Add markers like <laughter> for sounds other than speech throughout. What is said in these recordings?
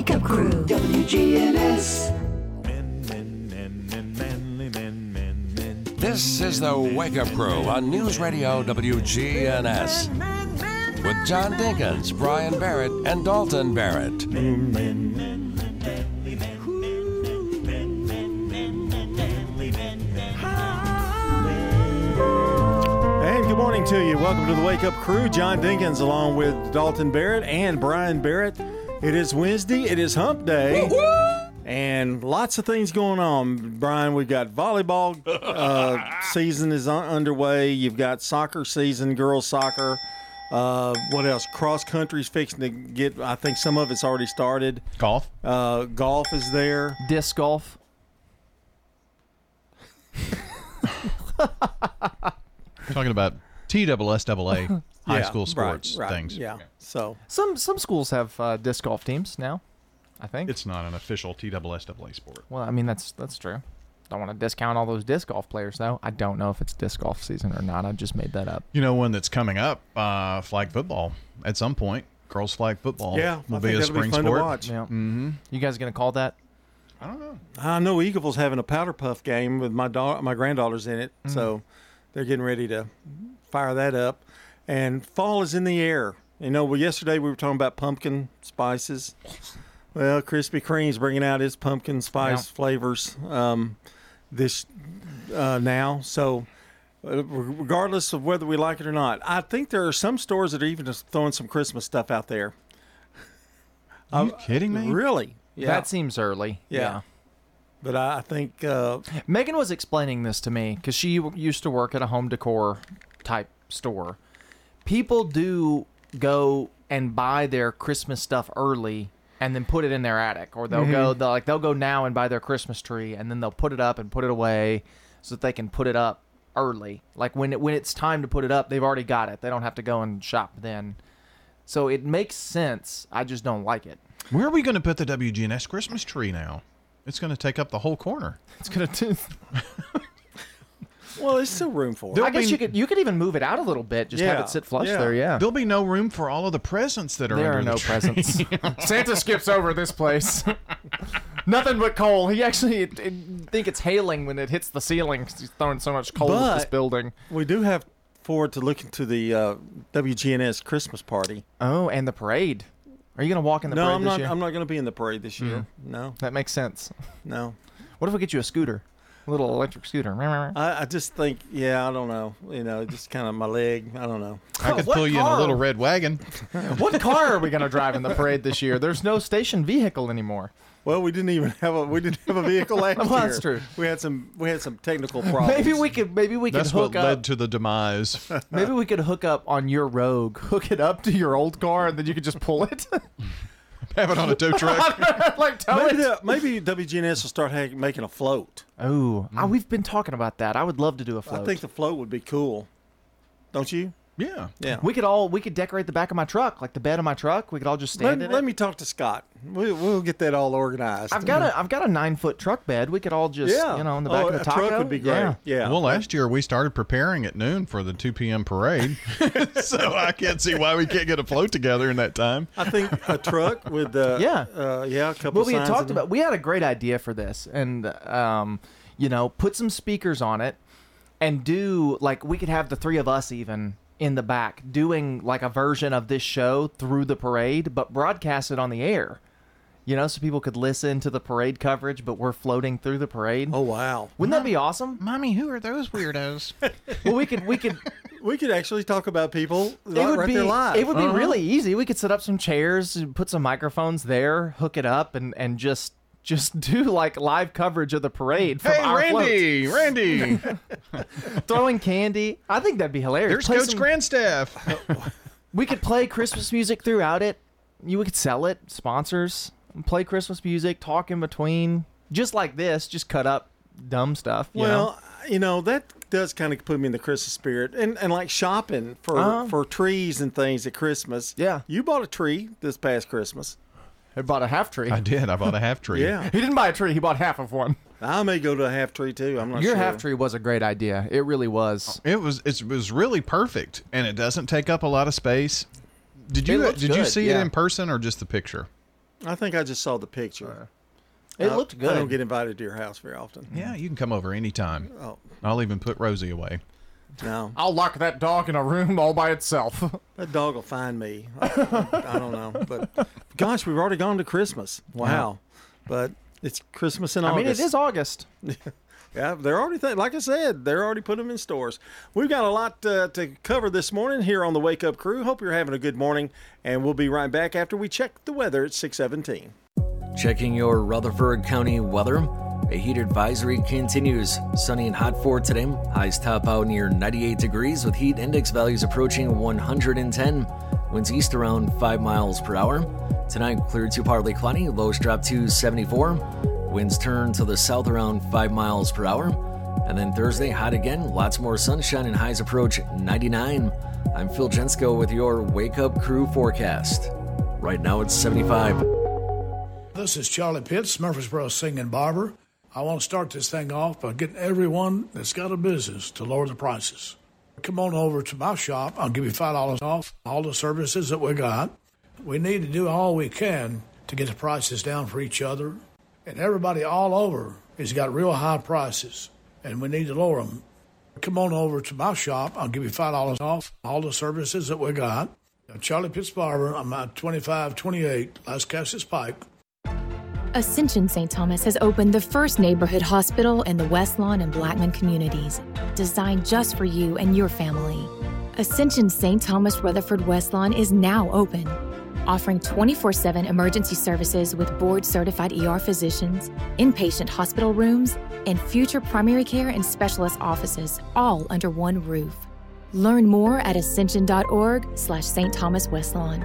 Wake Up Crew. WGNS. Men, men, men, men, manly men, men, men. This is the Wake Up Crew on News Radio WGNS with John Dinkins, Brian Barrett, and Dalton Barrett. And good morning to you. Welcome to the Wake Up Crew. John Dinkins along with Dalton Barrett and Brian Barrett. It is Wednesday. It is hump day. And lots of things going on. Brian, we've got volleyball uh, <laughs> season is un- underway. You've got soccer season, girls soccer. Uh, what else? Cross country's fixing to get, I think some of it's already started. Golf. Uh, golf is there. disc golf. <laughs> Talking about TSSAA <laughs> high Yeah, school sports right, things. Yeah. So, Some some schools have uh, disc golf teams now. I think. It's not an official TSSAA sport. well, I mean that's that's true. Don't want to discount all those disc golf players though. I don't know if it's disc golf season or not. I just made that up. You know, one that's coming up, uh, flag football at some point. Girls flag football yeah, will I be think a that'll be spring fun sport. to watch. Yeah. Mm-hmm. You guys gonna call that? I don't know. I know Eagleville's having a powder puff game with my daughter, my granddaughters in it, so they're getting ready to fire that up. And fall is in the air. You know, well, yesterday we were talking about pumpkin spices. Well, Krispy Kreme's bringing out its pumpkin spice Yeah. flavors um, this uh, now. So, uh, regardless of whether we like it or not, I think there are some stores that are even just throwing some Christmas stuff out there. Are you kidding me? Really? Yeah. That seems early. Yeah. but I I think uh, Megan was explaining this to me because she used to work at a home decor type store. People do go and buy their Christmas stuff early and then put it in their attic, or they'll go mm-hmm. they'll, like they'll go now and buy their Christmas tree and then they'll put it up and put it away so that they can put it up early. Like when it, when it's time to put it up, they've already got it. They don't have to go and shop then. So it makes sense. I just don't like it. Where are we going to put the WGNS Christmas tree now? It's going to take up the whole corner. It's gonna. T- <laughs> well, there's still room for it. There'll I guess be- you could you could even move it out a little bit. Just have Yeah, it sit flush yeah. there. Yeah. There'll be no room for all of the presents that are There under are the no tree. presents. <laughs> Santa skips over this place. <laughs> Nothing but coal. He actually it, it, think it's hailing when it hits the ceiling 'cause he's throwing so much coal at this But- building. We do have forward to looking to the uh, WGNS Christmas party. Oh, and the parade. Are you gonna walk in the no, parade I'm this not. year? I'm not going to be in the parade this year. Mm. No, That makes sense. no. What if we get you a scooter, a little electric scooter? I, I just think, yeah, I don't know. You know, just kind of my leg. I don't know. I could <laughs> What pull you in car? a little red wagon. <laughs> what car are we gonna drive in the parade this year? There's no station vehicle anymore. Well, we didn't even have a we didn't have a vehicle last <laughs> Well, year. that's true. We had some we had some technical problems. Maybe we could maybe we could That's hook what up. led to the demise. Maybe we could hook up on your Rogue, hook it up to your old car, and then you could just pull it. Have it on a <laughs> tow truck. like tow Maybe, it. the, maybe WGNS will start ha- making a float. Oh, ah, we've been talking about that. I would love to do a float. I think the float would be cool. Don't you? Yeah. Yeah. we could all we could decorate the back of my truck, like the bed of my truck. We could all just stand let, in let it. me talk to Scott. We, we'll get that all organized. I've got a I've got a nine foot truck bed. We could all just yeah, you know in the back oh, of the a taco. truck would be great. Yeah. Yeah. Well, last year we started preparing at noon for the 2 p.m. parade, <laughs> so I can't see why we can't get a float together in that time. I think a truck with uh, Yeah. uh, yeah, a couple. What we had talked in it. about, we had a great idea for this, and um, you know, put some speakers on it, and do like we could have the three of us even in the back doing like a version of this show through the parade, but broadcast it on the air. You know, so people could listen to the parade coverage, but we're floating through the parade. Oh wow, Wouldn't that be awesome? Mommy, who are those weirdos? <laughs> Well, we could we could <laughs> we could actually talk about people it right, would right be there live. it would be uh-huh. really easy. We could set up some chairs, put some microphones there, hook it up, and and just just do like live coverage of the parade. From hey, our Randy! Randy! <laughs> throwing candy. I think that'd be hilarious. There's Play Coach some- Grandstaff. <laughs> We could play Christmas music throughout it. You could sell it, sponsors. Play Christmas music, talk in between, just like this. Just cut up dumb stuff. You know? Well, you know that does kind of put me in the Christmas spirit, and and like shopping for Uh-huh. for trees and things at Christmas. Yeah. you bought a tree this past Christmas. I bought a half tree. I did. I bought a half tree. Yeah, He didn't buy a tree. He bought half of one. I may go to a half tree too. I'm not sure. Your sure. half tree was a great idea. It really was. It was it was really perfect, and it doesn't take up a lot of space. Did you looks did you see yeah. it in person or just the picture? I think I just saw the picture. It Uh, looked good. I don't get invited to your house very often. Yeah, you can come over anytime. Oh I'll even put Rosie away. No, I'll lock that dog in a room all by itself. <laughs> that dog will find me. I, I don't know, but gosh, we've already gone to Christmas. Wow, but it's Christmas in I August. I mean, it is August. <laughs> Yeah, they're already th- like I said, they're already putting them in stores. We've got a lot uh, to cover this morning here on the Wake Up Crew. Hope you're having a good morning, and we'll be right back after we check the weather at six seventeen. Checking your Rutherford County weather. A heat advisory continues. Sunny and hot for today. Highs top out near 98 degrees with heat index values approaching 110. Winds east around 5 miles per hour. Tonight, clear to partly cloudy. Lows drop to 74. Winds turn to the south around 5 miles per hour. And then Thursday, hot again. Lots more sunshine and highs approach 99. I'm Phil Jensko with your Wake Up Crew forecast. Right now, it's 75. This is Charlie Pitts, Murfreesboro Singing Barber. I want to start this thing off by getting everyone that's got a business to lower the prices. Come on over to my shop. I'll give you $5 off all the services that we got. We need to do all we can to get the prices down for each other. And everybody all over has got real high prices, and we need to lower them. Come on over to my shop. I'll give you $5 off all the services that we got. Charlie Pitts Barber. I'm at 2528 Lascassas Pike. Ascension St. Thomas has opened the first neighborhood hospital in the West Lawn and Blackman communities, designed just for you and your family. Ascension St. Thomas Rutherford West Lawn is now open, offering 24 7 emergency services with board certified ER physicians, inpatient hospital rooms, and future primary care and specialist offices, all under one roof. Learn more at ascension.org slash St. Thomas West Lawn.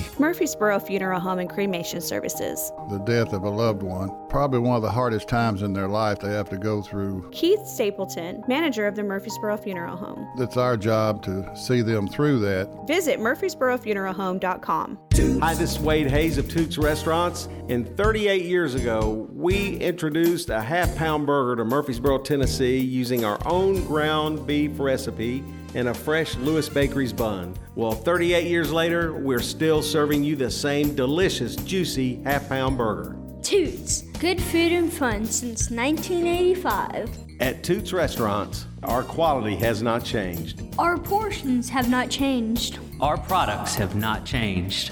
Murfreesboro Funeral Home and Cremation Services. The death of a loved one, probably one of the hardest times in their life they have to go through. Keith Stapleton, manager of the Murfreesboro Funeral Home. It's our job to see them through that. Visit murfreesborofuneralhome.com. Hi, this is Wade Hayes of Toots Restaurants. And 38 years ago, we introduced a half pound burger to Murfreesboro, Tennessee using our own ground beef recipe and a fresh Lewis Bakery's bun. Well, 38 years later, we're still serving you the same delicious, juicy half pound burger. Toots, good food and fun since 1985. At Toots Restaurants, our quality has not changed. Our portions have not changed. Our products have not changed.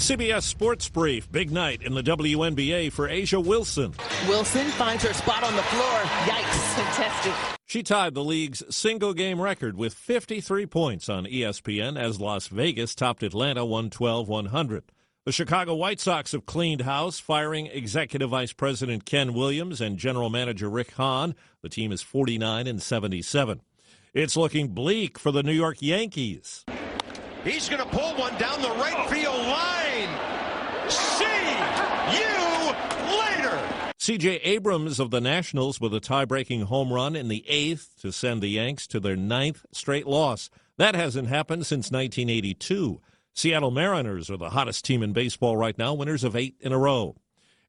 CBS Sports Brief. Big night in the WNBA for A'ja Wilson. Wilson finds her spot on the floor. Yikes. Contested. She tied the league's single game record with 53 points on ESPN as Las Vegas topped Atlanta 112 100. The Chicago White Sox have cleaned house, firing Executive Vice President Ken Williams and General Manager Rick Hahn. The team is 49 and 77. It's looking bleak for the New York Yankees. He's going to pull one down the right field line. See you later. C.J. Abrams of the Nationals with a tie-breaking home run in the eighth to send the Yanks to their ninth straight loss. That hasn't happened since 1982. Seattle Mariners are the hottest team in baseball right now, winners of eight in a row.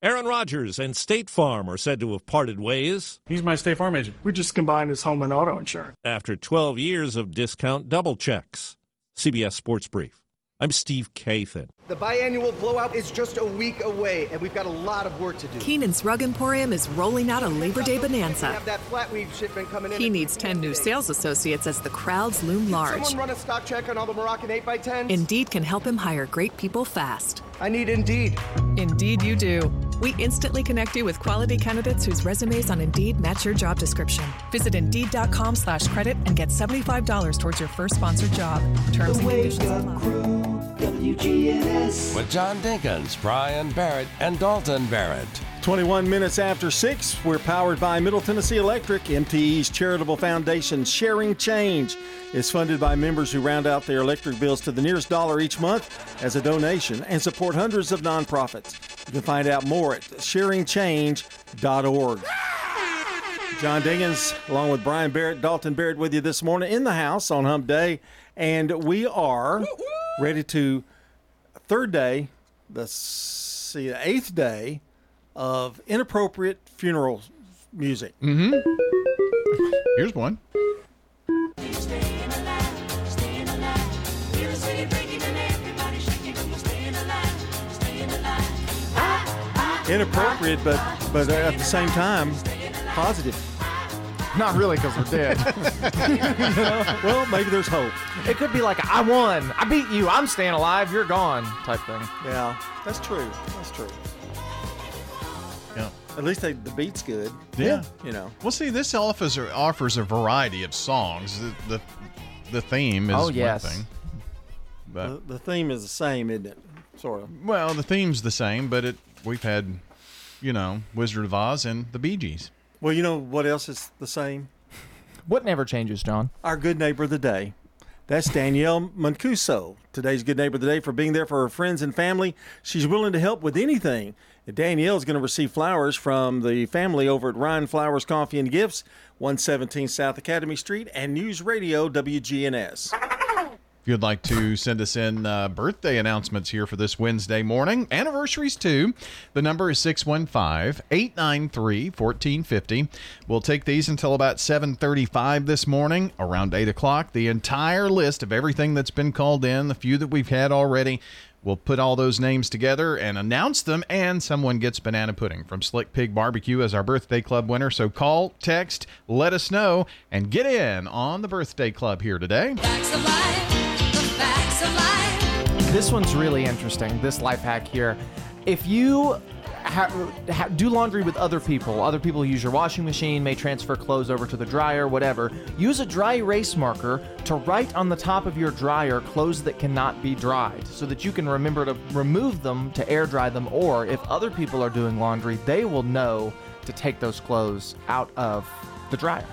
Aaron Rodgers and State Farm are said to have parted ways. He's my State Farm agent. We just combined his home and auto insurance. After 12 years of discount double checks. CBS Sports Brief. I'm Steve Kathan. The biannual blowout is just a week away, and we've got a lot of work to do. Keenan's Rug Emporium is rolling out a Labor Day bonanza. Have that flat weave shipment coming in. He needs 10 new sales associates as the crowds loom large. Someone run a stock check on all the Moroccan 8x10s? Indeed can help him hire great people fast. I need Indeed. Indeed, you do. We instantly connect you with quality candidates whose resumes on Indeed match your job description. Visit Indeed.com slash credit and get $75 towards your first sponsored job. Terms and conditions apply. WGNS. With John Dinkins, Brian Barrett, and Dalton Barrett. 21 minutes after 6, we're powered by Middle Tennessee Electric. MTE's charitable foundation, Sharing Change, is funded by members who round out their electric bills to the nearest dollar each month as a donation and support hundreds of nonprofits. You can find out more at sharingchange.org. John Dinkins, along with Brian Barrett, Dalton Barrett, with you this morning in the house on Hump Day, and we are ready to third day, the see the eighth day of inappropriate funeral music. Mm-hmm. Here's one. Inappropriate, but but at the same time, positive. Not really, because we're dead. <laughs> <laughs> Well, maybe there's hope. It could be like, I won, I beat you, I'm staying alive, you're gone, type thing. Yeah, that's true. That's true. Yeah. At least they, the beat's good. Yeah. You know. Well, see, this offers offers a variety of songs. The the, the theme is Oh, yes. one thing. But The, the theme is the same, isn't it? Sort of. well, the theme's the same, but it we've had, you know, Wizard of Oz and the Bee Gees. Well, you know what else is the same? What never changes, John? Our good neighbor of the day. That's Danielle Mancuso. Today's good neighbor of the day for being there for her friends and family. She's willing to help with anything. Danielle is going to receive flowers from the family over at Ryan Flowers Coffee and Gifts, 117 South Academy Street, and News Radio WGNS. If you'd like to send us in uh, birthday announcements here for this Wednesday morning, anniversaries too, the number is 615 893 1450. We'll take these until about 735 this morning, around 8 o'clock. The entire list of everything that's been called in, the few that we've had already. We'll put all those names together and announce them, and someone gets banana pudding from Slick Pig Barbecue as our birthday club winner. So call, text, let us know, and get in on the birthday club here today. This one's really interesting. This life hack here. If you ha- ha- do laundry with other people, other people use your washing machine, may transfer clothes over to the dryer, whatever. Use a dry erase marker to write on the top of your dryer clothes that cannot be dried, so that you can remember to remove them to air dry them. Or if other people are doing laundry, they will know to take those clothes out of the dryer.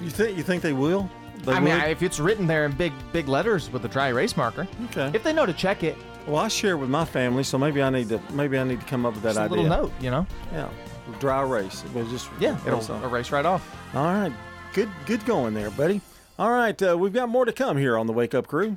You think you think they will? They I mean, would? if it's written there in big, big letters with a dry erase marker, Okay. if they know to check it, Well, I share it with my family, so maybe I need to maybe I need to come up with that Just a idea. little note, you know? Yeah, dry erase. It was just Yeah, it'll erase off. erase right off. All right, good good going there, buddy. All right, uh, we've got more to come here on the Wake Up Crew.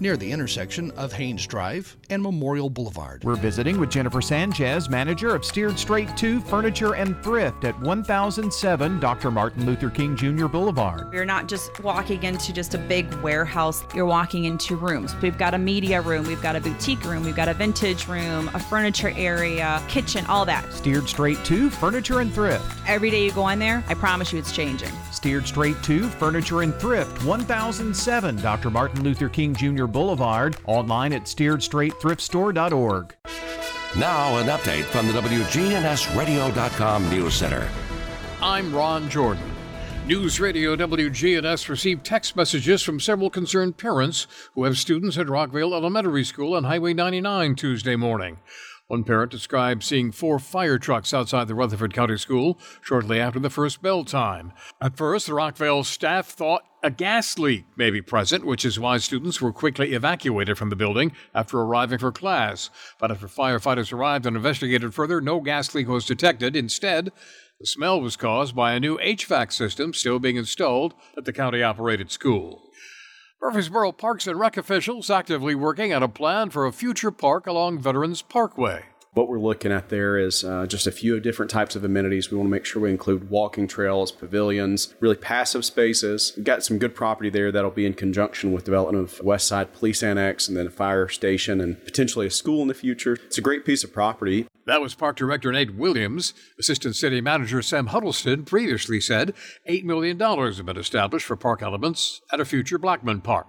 near the intersection of Haynes Drive and Memorial Boulevard. We're visiting with Jennifer Sanchez, manager of Steered Straight 2 Furniture and Thrift at 1007 Dr. Martin Luther King Jr. Boulevard. You're not just walking into just a big warehouse, you're walking into rooms. We've got a media room, we've got a boutique room, we've got a vintage room, a furniture area, kitchen, all that. Steered Straight 2 Furniture and Thrift. Every day you go in there, I promise you it's changing. Steered Straight 2 Furniture and Thrift, 1007 Dr. Martin Luther King Jr. Boulevard. Online at steeredstraightthriftstore.org. Now, an update from the WGNSradio.com News Center. I'm Ron Jordan. News Radio WGNS received text messages from several concerned parents who have students at Rockvale Elementary School on Highway 99 Tuesday morning. One parent described seeing four fire trucks outside the Rutherford County School shortly after the first bell time. At first, the Rockvale staff thought a gas leak may be present, which is why students were quickly evacuated from the building after arriving for class. But after firefighters arrived and investigated further, no gas leak was detected. Instead, the smell was caused by a new HVAC system still being installed at the county operated school. Murfreesboro Parks and Rec officials actively working on a plan for a future park along Veterans Parkway. What we're looking at there is uh, just a few different types of amenities. We want to make sure we include walking trails, pavilions, really passive spaces. We've got some good property there that'll be in conjunction with development of West Side Police Annex and then a fire station and potentially a school in the future. It's a great piece of property. That was Park Director Nate Williams. Assistant City Manager Sam Huddleston previously said $8 million have been established for park elements at a future Blackman Park.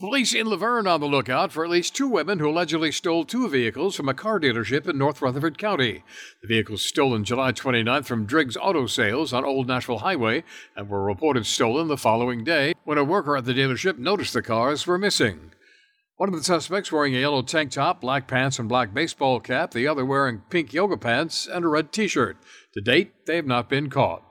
Police in La Vergne on the lookout for at least two women who allegedly stole two vehicles from a car dealership in North Rutherford County. The vehicles stolen July 29th from Driggs Auto Sales on Old Nashville Highway and were reported stolen the following day when a worker at the dealership noticed the cars were missing. One of the suspects wearing a yellow tank top, black pants, and black baseball cap, the other wearing pink yoga pants and a red t shirt. To date, they have not been caught.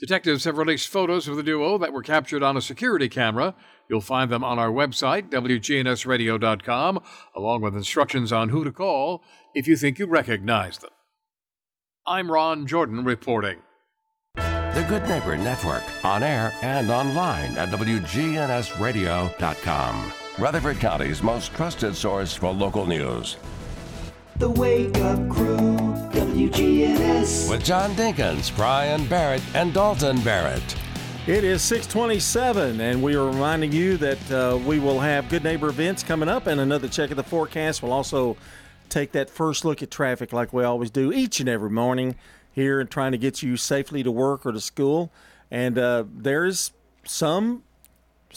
Detectives have released photos of the duo that were captured on a security camera. You'll find them on our website, WGNSradio.com, along with instructions on who to call if you think you recognize them. I'm Ron Jordan reporting. The Good Neighbor Network, on air and online at WGNSradio.com. Rutherford County's most trusted source for local news. The Wake Up Crew, WGNS. With John Dinkins, Brian Barrett, and Dalton Barrett. It is 627, and we are reminding you that uh, we will have Good Neighbor events coming up and another check of the forecast. We'll also take that first look at traffic like we always do each and every morning here and trying to get you safely to work or to school. And uh, there's some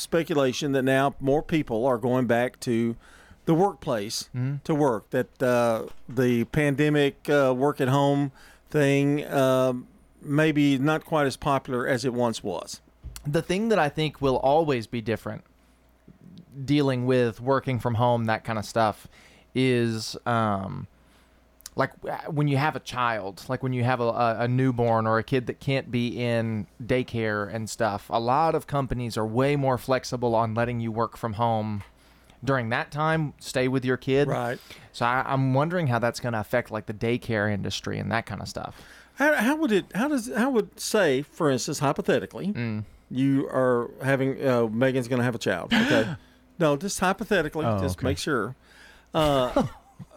speculation that now more people are going back to the workplace Mm-hmm. to work. That uh, the pandemic uh, work at home thing uh, maybe not quite as popular as it once was. The thing that I think will always be different dealing with working from home, that kind of stuff, is um, like when you have a child, like when you have a, a, newborn or a kid that can't be in daycare and stuff. A lot of companies are way more flexible on letting you work from home during that time. Stay with your kid, right? So I, I'm wondering how that's going to affect like the daycare industry and that kind of stuff. How, how would it? How does? How would say, for instance, hypothetically, Mm. you are having uh, Megan's going to have a child. Okay, <gasps> no, just hypothetically, Oh, just okay. make sure. Uh,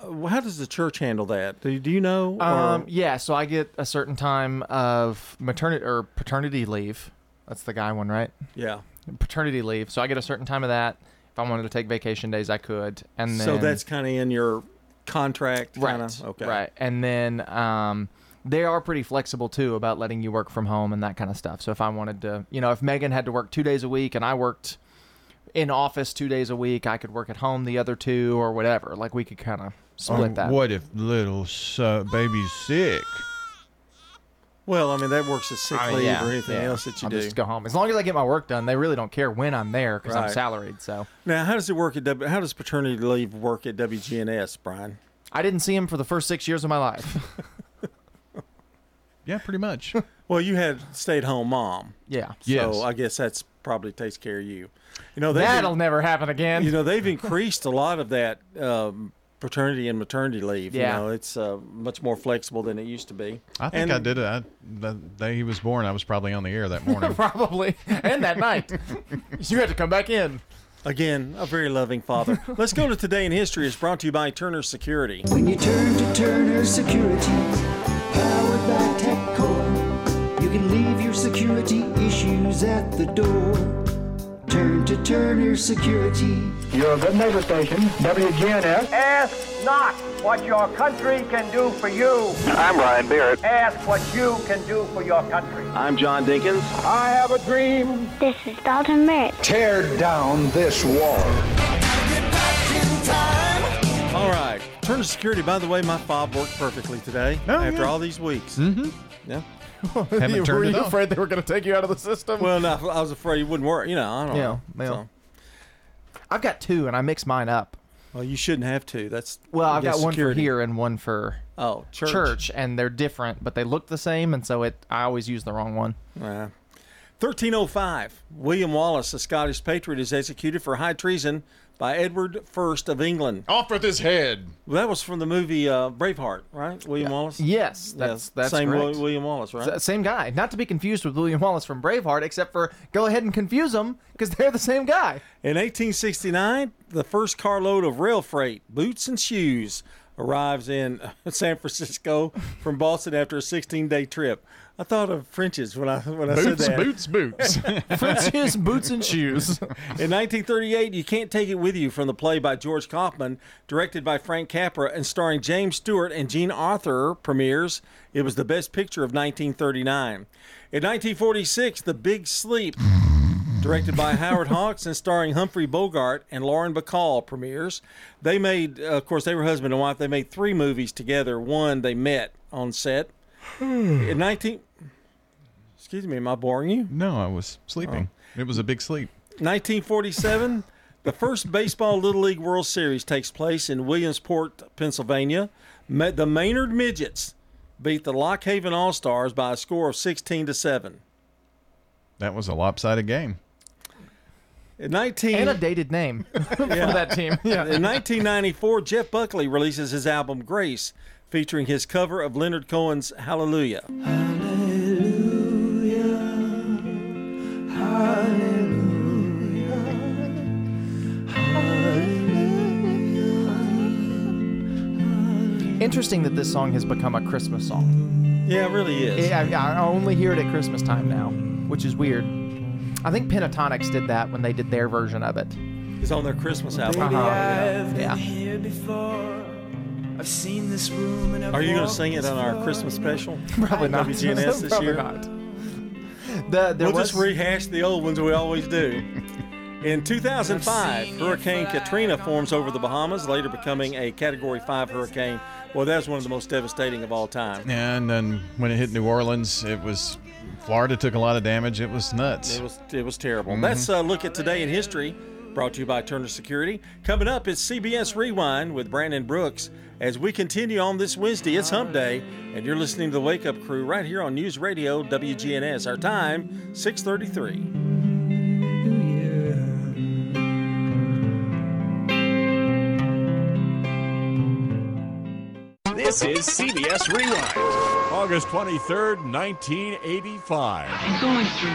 how does the church handle that? Do, do you know? Um, yeah, so I get a certain time of maternity or paternity leave. That's the guy one, right? Yeah. Paternity leave. So I get a certain time of that. If I wanted to take vacation days, I could. And then so that's kind of in your contract, right. kind of. Okay. Right. And then um, they are pretty flexible too about letting you work from home and that kind of stuff. So if I wanted to, you know, if Megan had to work two days a week and I worked in office two days a week, I could work at home the other two or whatever. Like we could kind of split Um, that. What if little uh, baby's sick? Well, I mean that works as sick I mean, leave yeah, or anything yeah. else that you I'll do. just go home. As long as I get my work done, they really don't care when I'm there because I'm salaried. So Now, how does it work at? W- How does paternity leave work at WGNS, Brian? I didn't see him for the first six years of my life. <laughs> yeah, pretty much. well, you had stay-at-home mom. Yeah. So Yes. I guess that's probably takes care of you. You know That'll never happen again. You know they've increased a lot of that um, paternity and maternity leave. Yeah. You know it's uh, much more flexible than it used to be. I think And- I did it. I, the day he was born, I was probably on the air that morning. <laughs> Probably. And that night. <laughs> you had to come back in. Again, a very loving father. Let's go to Today in History. It's brought to you by Turner Security. When you turn to Turner Security, powered by TechCore, issues at the door. Turn to Turner Security. Your good neighbor station, WGNS. Ask not what your country can do for you. I'm Ryan Barrett. Ask what you can do for your country. I'm John Dinkins. I have a dream. This is Dalton Merritt. Tear down this wall. All right. Turner Security, by the way, my fob worked perfectly today Oh, after yeah. all these weeks. Mm-hmm. Yeah. <laughs> Haven't Were turned it you on. afraid they were going to take you out of the system? Well, no, I was afraid it wouldn't work. You know, I don't Yeah, know. well. I've got two, and I mix mine up. Well, you shouldn't have to. That's Well, I've against got one security. for here and one for oh church. and they're different, but they look the same, and so it I always use the wrong one. Yeah. 1305. William Wallace, a Scottish patriot, is executed for high treason by Edward I of England. Off with his head. Well, that was from the movie uh, Braveheart, right? William Wallace. Yes, that's that's same correct. Wi- William Wallace, right? S- Same guy, not to be confused with William Wallace from Braveheart, except for go ahead and confuse them because they're the same guy. In 1869, the first carload of rail freight, boots and shoes, arrives in <laughs> San Francisco from Boston after a 16 day trip. I thought of French's when I when I said Boots, that. boots, boots. boots. <laughs> French's boots and shoes. In 1938, You Can't Take It With You from the play by George Kaufman, directed by Frank Capra and starring James Stewart and Jean Arthur, premieres. It was the best picture of 1939. In 1946, The Big Sleep, directed by Howard Hawks and starring Humphrey Bogart and Lauren Bacall, premieres. They made, uh, of course, they were husband and wife. They made three movies together. One, they met on set. Hmm. In 19. Excuse me, am I boring you? No, I was sleeping. Oh. It was a big sleep. 1947, the first Baseball Little League World Series takes place in Williamsport, Pennsylvania. The Maynard Midgets beat the Lock Haven All Stars by a score of 16 to 7. That was a lopsided game. In 19 and a dated name <laughs> for that team. Yeah. In 1994, Jeff Buckley releases his album Grace, featuring his cover of Leonard Cohen's Hallelujah. Interesting that this song has become a Christmas song. Yeah, it really is. I, I only hear it at Christmas time now, which is weird. I think Pentatonix did that when they did their version of it. It's on their Christmas album. Uh-huh, yeah. yeah. Here before. I've seen this room and I've Are you going to sing it on our. Christmas special? Probably not. WGNS <laughs> this Probably year? not. The, there we'll was, just rehash the old ones we always do. <laughs> In 2005, Hurricane Katrina forms over the Bahamas, later becoming a Category 5 hurricane. Well, that was one of the most devastating of all time. And then when it hit New Orleans, it was Florida took a lot of damage. It was nuts. It was it was terrible. Mhm. That's a look at today in history, brought to you by Turner Security. Coming up is CBS Rewind with Brandon Brooks. As we continue on this Wednesday, it's Hump Day, and you're listening to the Wake Up Crew right here on News Radio WGNS. Our time 6:33. This is CBS Rewind. August 23rd, 1985. Going through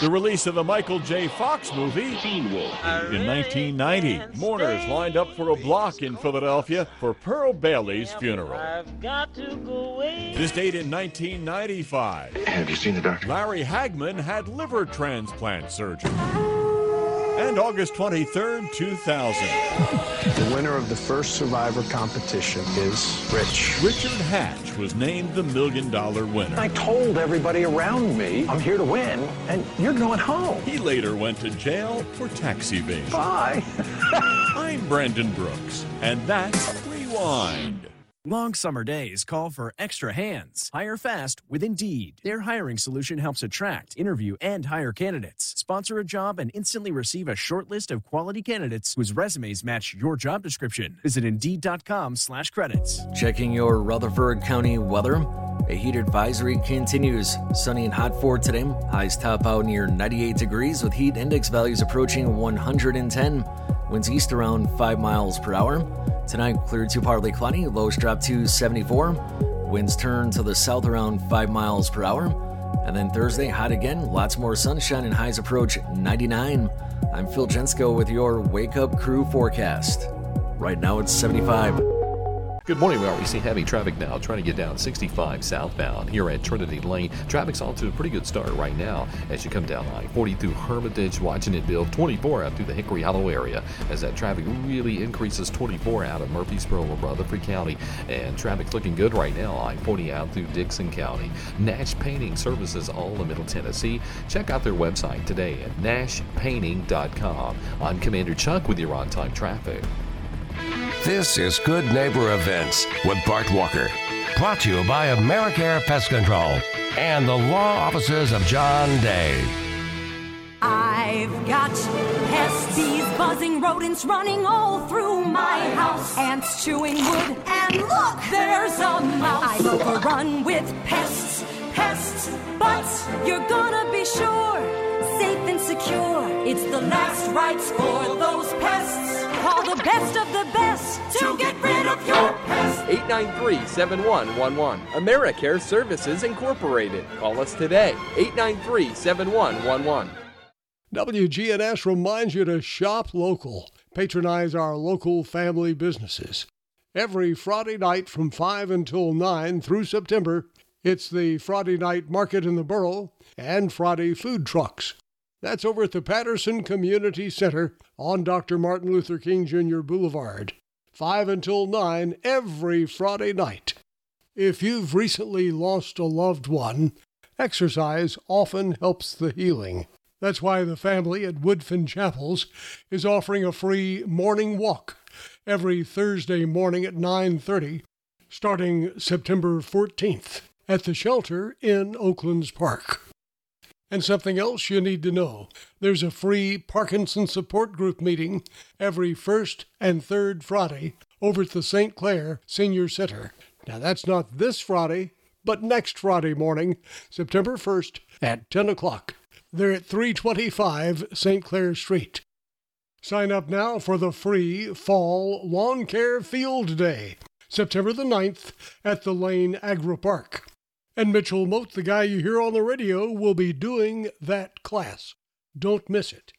The release of the Michael J. Fox movie, Teen Wolf. In 1990, mourners lined up for a block in Philadelphia for Pearl Bailey's funeral. This date in 1995. Have you seen the doctor? Larry Hagman had liver transplant surgery. And August 23rd, 2000. The winner of the first Survivor competition is Rich. Richard Hatch was named the Million Dollar winner. I told everybody around me I'm here to win, and you're going home. He later went to jail for tax evasion. Bye. <laughs> I'm Brandon Brooks, and that's Rewind. Long summer days call for extra hands. Hire fast with Indeed. Their hiring solution helps attract, interview, and hire candidates. Sponsor a job and instantly receive a short list of quality candidates whose resumes match your job description. Visit Indeed.com slash credits. Checking your Rutherford County weather. A heat advisory continues. Sunny and hot for today. Highs top out near 98 degrees with heat index values approaching 110. Winds east around 5 miles per hour. Tonight, clear to partly cloudy. Lows drop to 74. Winds turn to the south around 5 miles per hour. And then Thursday, hot again. Lots more sunshine and highs approach 99. I'm Phil Jensko with your Wake Up Crew forecast. Right now, it's 75. Good morning. We already see heavy traffic now trying to get down 65 southbound here at Trinity Lane. Traffic's off to a pretty good start right now as you come down I 40 through Hermitage, watching it build 24 out through the Hickory Hollow area as that traffic really increases 24 out of Murfreesboro or Rutherford County. And traffic's looking good right now I 40 out through Dickson County. Nash Painting services all of Middle Tennessee. Check out their website today at nashpainting.com. I'm Commander Chuck with your on time traffic. This is Good Neighbor Events with Bart Walker. Brought to you by Americare Pest Control and the law offices of John Day. I've got pests, bees, buzzing rodents running all through my house. Ants chewing wood, and look, there's a mouse. I'm overrun with pests, pests, but you're gonna be sure, safe and secure. It's the last rites for those pests. Call the best of the best to get rid of your pests. 893 7111. AmeriCare Services Incorporated. Call us today. 893 7111. WGNS reminds you to shop local, patronize our local family businesses. Every Friday night from 5 until 9 through September, it's the Friday Night Market in the Borough and Friday Food Trucks. That's over at the Patterson Community Center on Dr. Martin Luther King Jr. Boulevard. 5 until 9 every Friday night. If you've recently lost a loved one, exercise often helps the healing. That's why the family at Woodfin Chapels is offering a free morning walk every Thursday morning at 9:30 starting September 14th at the shelter in Oaklands Park. And something else you need to know there's a free Parkinson support group meeting every first and third Friday over at the St. Clair Senior Center. Now, that's not this Friday, but next Friday morning, September 1st at 10 o'clock. They're at 325 St. Clair Street. Sign up now for the free Fall Lawn Care Field Day, September the 9th at the Lane Agri Park. And Mitchell Moat, the guy you hear on the radio, will be doing that class. Don't miss it.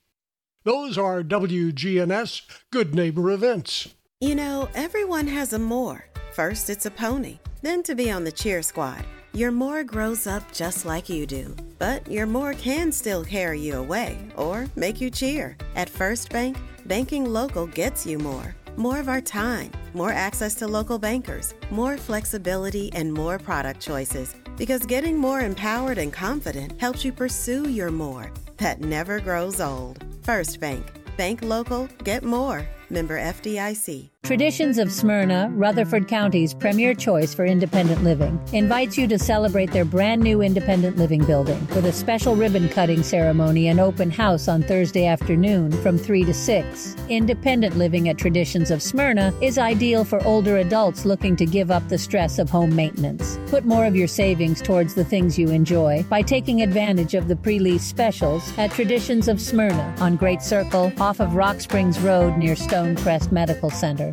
Those are WGNS Good Neighbor events. You know, everyone has a more. First, it's a pony, then to be on the cheer squad. Your more grows up just like you do, but your more can still carry you away or make you cheer. At First Bank, banking local gets you more. More of our time, more access to local bankers, more flexibility, and more product choices. Because getting more empowered and confident helps you pursue your more that never grows old. First Bank. Bank local, get more. Member FDIC. Traditions of Smyrna, Rutherford County's premier choice for independent living, invites you to celebrate their brand new independent living building with a special ribbon cutting ceremony and open house on Thursday afternoon from 3 to 6. Independent living at Traditions of Smyrna is ideal for older adults looking to give up the stress of home maintenance. Put more of your savings towards the things you enjoy by taking advantage of the pre lease specials at Traditions of Smyrna on Great Circle off of Rock Springs Road near Stonecrest Medical Center.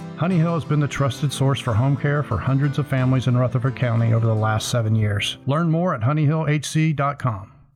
Honey Hill has been the trusted source for home care for hundreds of families in Rutherford County over the last seven years. Learn more at honeyhillhc.com.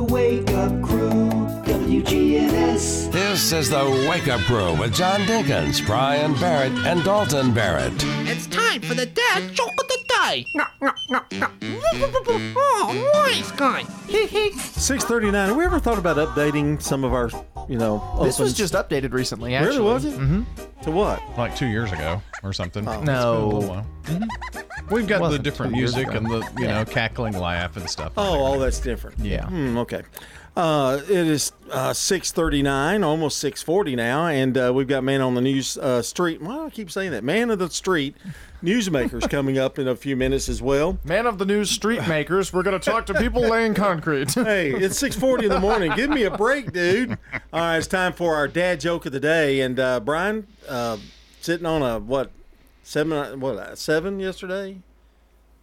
Wake Up Crew, WGNS. This is the Wake Up Crew with John Dinkins, Brian Barrett, and Dalton Barrett. It's time for the dad joke of the day. No, no, no, no. Oh, nice guy. 639. Have we ever thought about updating some of our, you know, This was opens? just updated recently, actually. Really, was it? Mm-hmm. To what? Like two years ago or something. Oh. It's been a No. while. We've got the Wasn't different two years music ago. and the you Yeah. know cackling laugh and stuff. Oh, all that's different. Yeah. Hmm, okay. Uh, it is uh, 639, almost 640 now, and uh, we've got Man on the News uh, Street. Why do I keep saying that? Man of the Street Newsmakers <laughs> coming up in a few minutes as well. Man of the News Street Makers. We're going to talk to people laying concrete. <laughs> hey, it's 640 in the morning. Give me a break, dude. All right, it's time for our dad joke of the day. And uh, Brian, uh, sitting on a, what, seven, what, seven yesterday?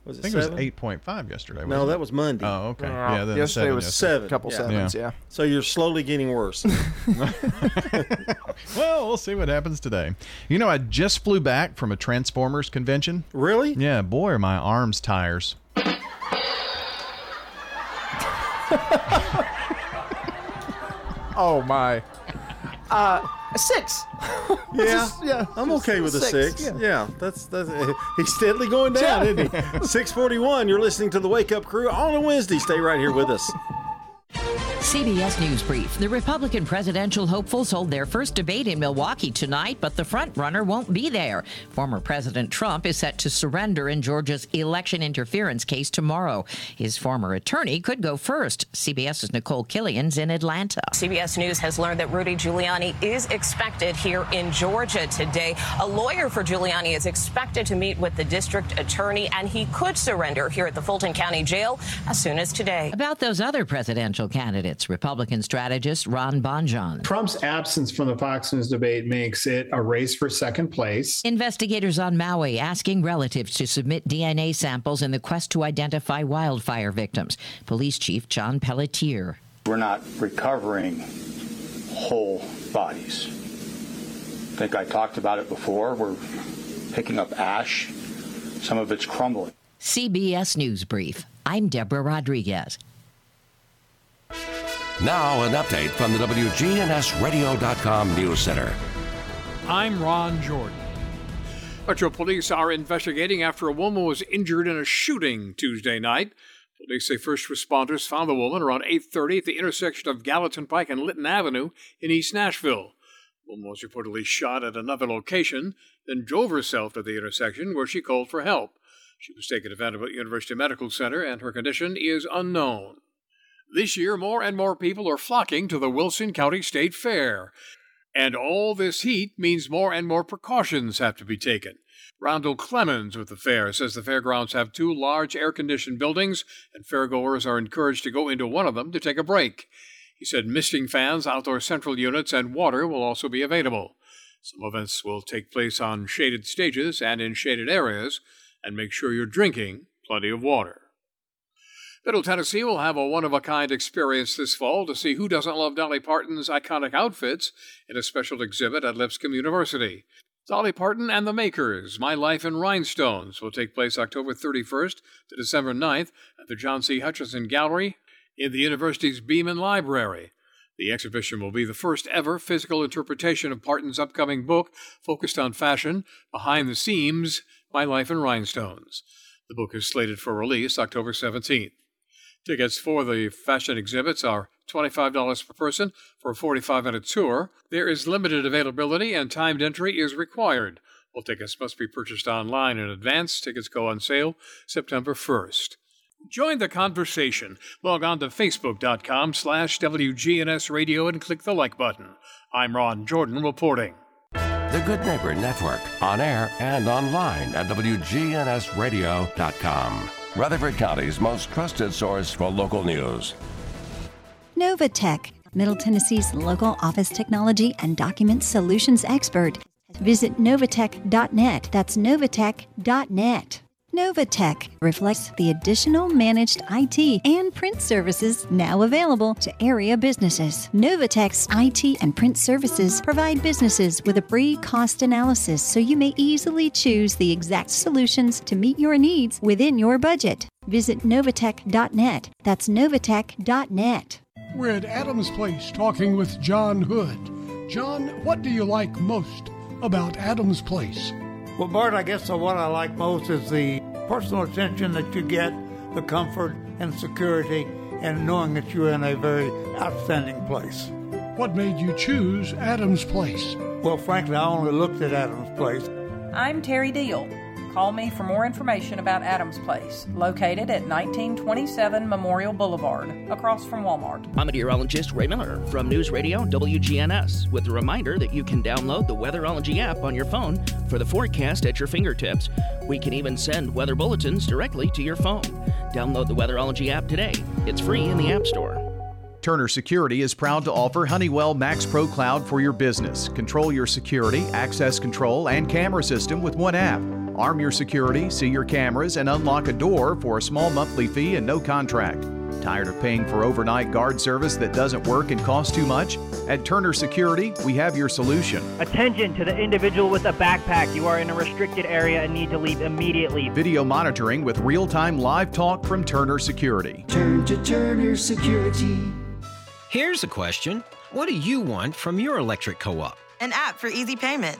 Was I it think it was eight point five yesterday. No, wasn't that was Monday. Oh, okay. Uh, yeah, then yesterday seven was yesterday. Seven. Couple sevens, yeah. So you're slowly getting worse. <laughs> <laughs> Well, we'll see what happens today. You know, I just flew back from a Transformers convention. Really? Yeah, boy, are my arms tires. <laughs> Oh, my. Uh, a six. Yeah, Just- yeah. I'm okay with a six. Yeah. Yeah. that's that's eh, he's steadily going down, isn't he? <laughs> Six forty one. You're listening to the Wake Up Crew on a Wednesday. Stay right here with us. CBS News Brief. The Republican presidential hopefuls hold their first debate in Milwaukee tonight, but the frontrunner won't be there. Former President Trump is set to surrender in Georgia's election interference case tomorrow. His former attorney could go first. CBS's Nicole Killion's in Atlanta. CBS News has learned that Rudy Giuliani is expected here in Georgia today. A lawyer for Giuliani is expected to meet with the district attorney, and he could surrender here at the Fulton County Jail as soon as today. About those other presidential candidates, Republican strategist Ron Bonjean. Trump's absence from the Fox News debate makes it a race for second place. Investigators on Maui asking relatives to submit DNA samples in the quest to identify wildfire victims. Police Chief John Pelletier. We're not recovering whole bodies. I think I talked about it before. We're picking up ash, some of it's crumbling. CBS News Brief. I'm Deborah Rodriguez. Now, an update from the WGNSradio.com News Center. I'm Ron Jordan. Metro police are investigating after a woman was injured in a shooting Tuesday night. Police say first responders found the woman around 8:30 at the intersection of Gallatin Pike and Lytton Avenue in East Nashville. The woman was reportedly shot at another location, then drove herself to the intersection where she called for help. She was taken to Vanderbilt University Medical Center and her condition is unknown. This year, more and more people are flocking to the Wilson County State Fair. And all this heat means more and more precautions have to be taken. Rondell Clemens with the fair says the fairgrounds have two large air conditioned buildings, and fairgoers are encouraged to go into one of them to take a break. He said misting fans, outdoor central units, and water will also be available. Some events will take place on shaded stages and in shaded areas, and make sure you're drinking plenty of water. Middle Tennessee will have a one of a kind experience this fall to see who doesn't love Dolly Parton's iconic outfits in a special exhibit at Lipscomb University. Dolly Parton and the Makers, My Life in Rhinestones, will take place October 31st to December 9th at the John C. Hutcheson Gallery in the university's Beaman Library. The exhibition will be the first ever physical interpretation of Parton's upcoming book focused on fashion, Behind the Seams, My Life in Rhinestones. The book is slated for release October 17th. Tickets for the fashion exhibits are $25 per person for a 45 minute tour. There is limited availability and timed entry is required. All tickets must be purchased online in advance. Tickets go on sale September 1st. Join the conversation. Log on to facebook.com slash WGNS Radio and click the like button. I'm Ron Jordan reporting. The Good Neighbor Network, on air and online at WGNSradio.com. Rutherford County's most trusted source for local news. Novatech, Middle Tennessee's local office technology and document solutions expert. Visit novatech.net. That's novatech.net. Novatech reflects the additional managed IT and print services now available to area businesses. Novatech's IT and print services provide businesses with a free cost analysis so you may easily choose the exact solutions to meet your needs within your budget. Visit novatech.net. That's novatech.net. We're at Adams Place talking with John Hood. John, what do you like most about Adams Place? Well, Bart, I guess what I like most is the personal attention that you get, the comfort and security, and knowing that you're in a very outstanding place. What made you choose Adams Place? Well, frankly, I only looked at Adams Place. I'm Terry Deal. Call me for more information about Adams Place, located at 1927 Memorial Boulevard, across from Walmart. I'm meteorologist Ray Miller from News Radio WGNS with a reminder that you can download the Weatherology app on your phone for the forecast at your fingertips. We can even send weather bulletins directly to your phone. Download the Weatherology app today. It's free in the App Store. Turner Security is proud to offer Honeywell Max Pro Cloud for your business. Control your security, access control, and camera system with one app. Arm your security, see your cameras, and unlock a door for a small monthly fee and no contract. Tired of paying for overnight guard service that doesn't work and costs too much? At Turner Security, we have your solution. Attention to the individual with a backpack. You are in a restricted area and need to leave immediately. Video monitoring with real time live talk from Turner Security. Turn to Turner Security. Here's a question What do you want from your electric co op? An app for easy payment.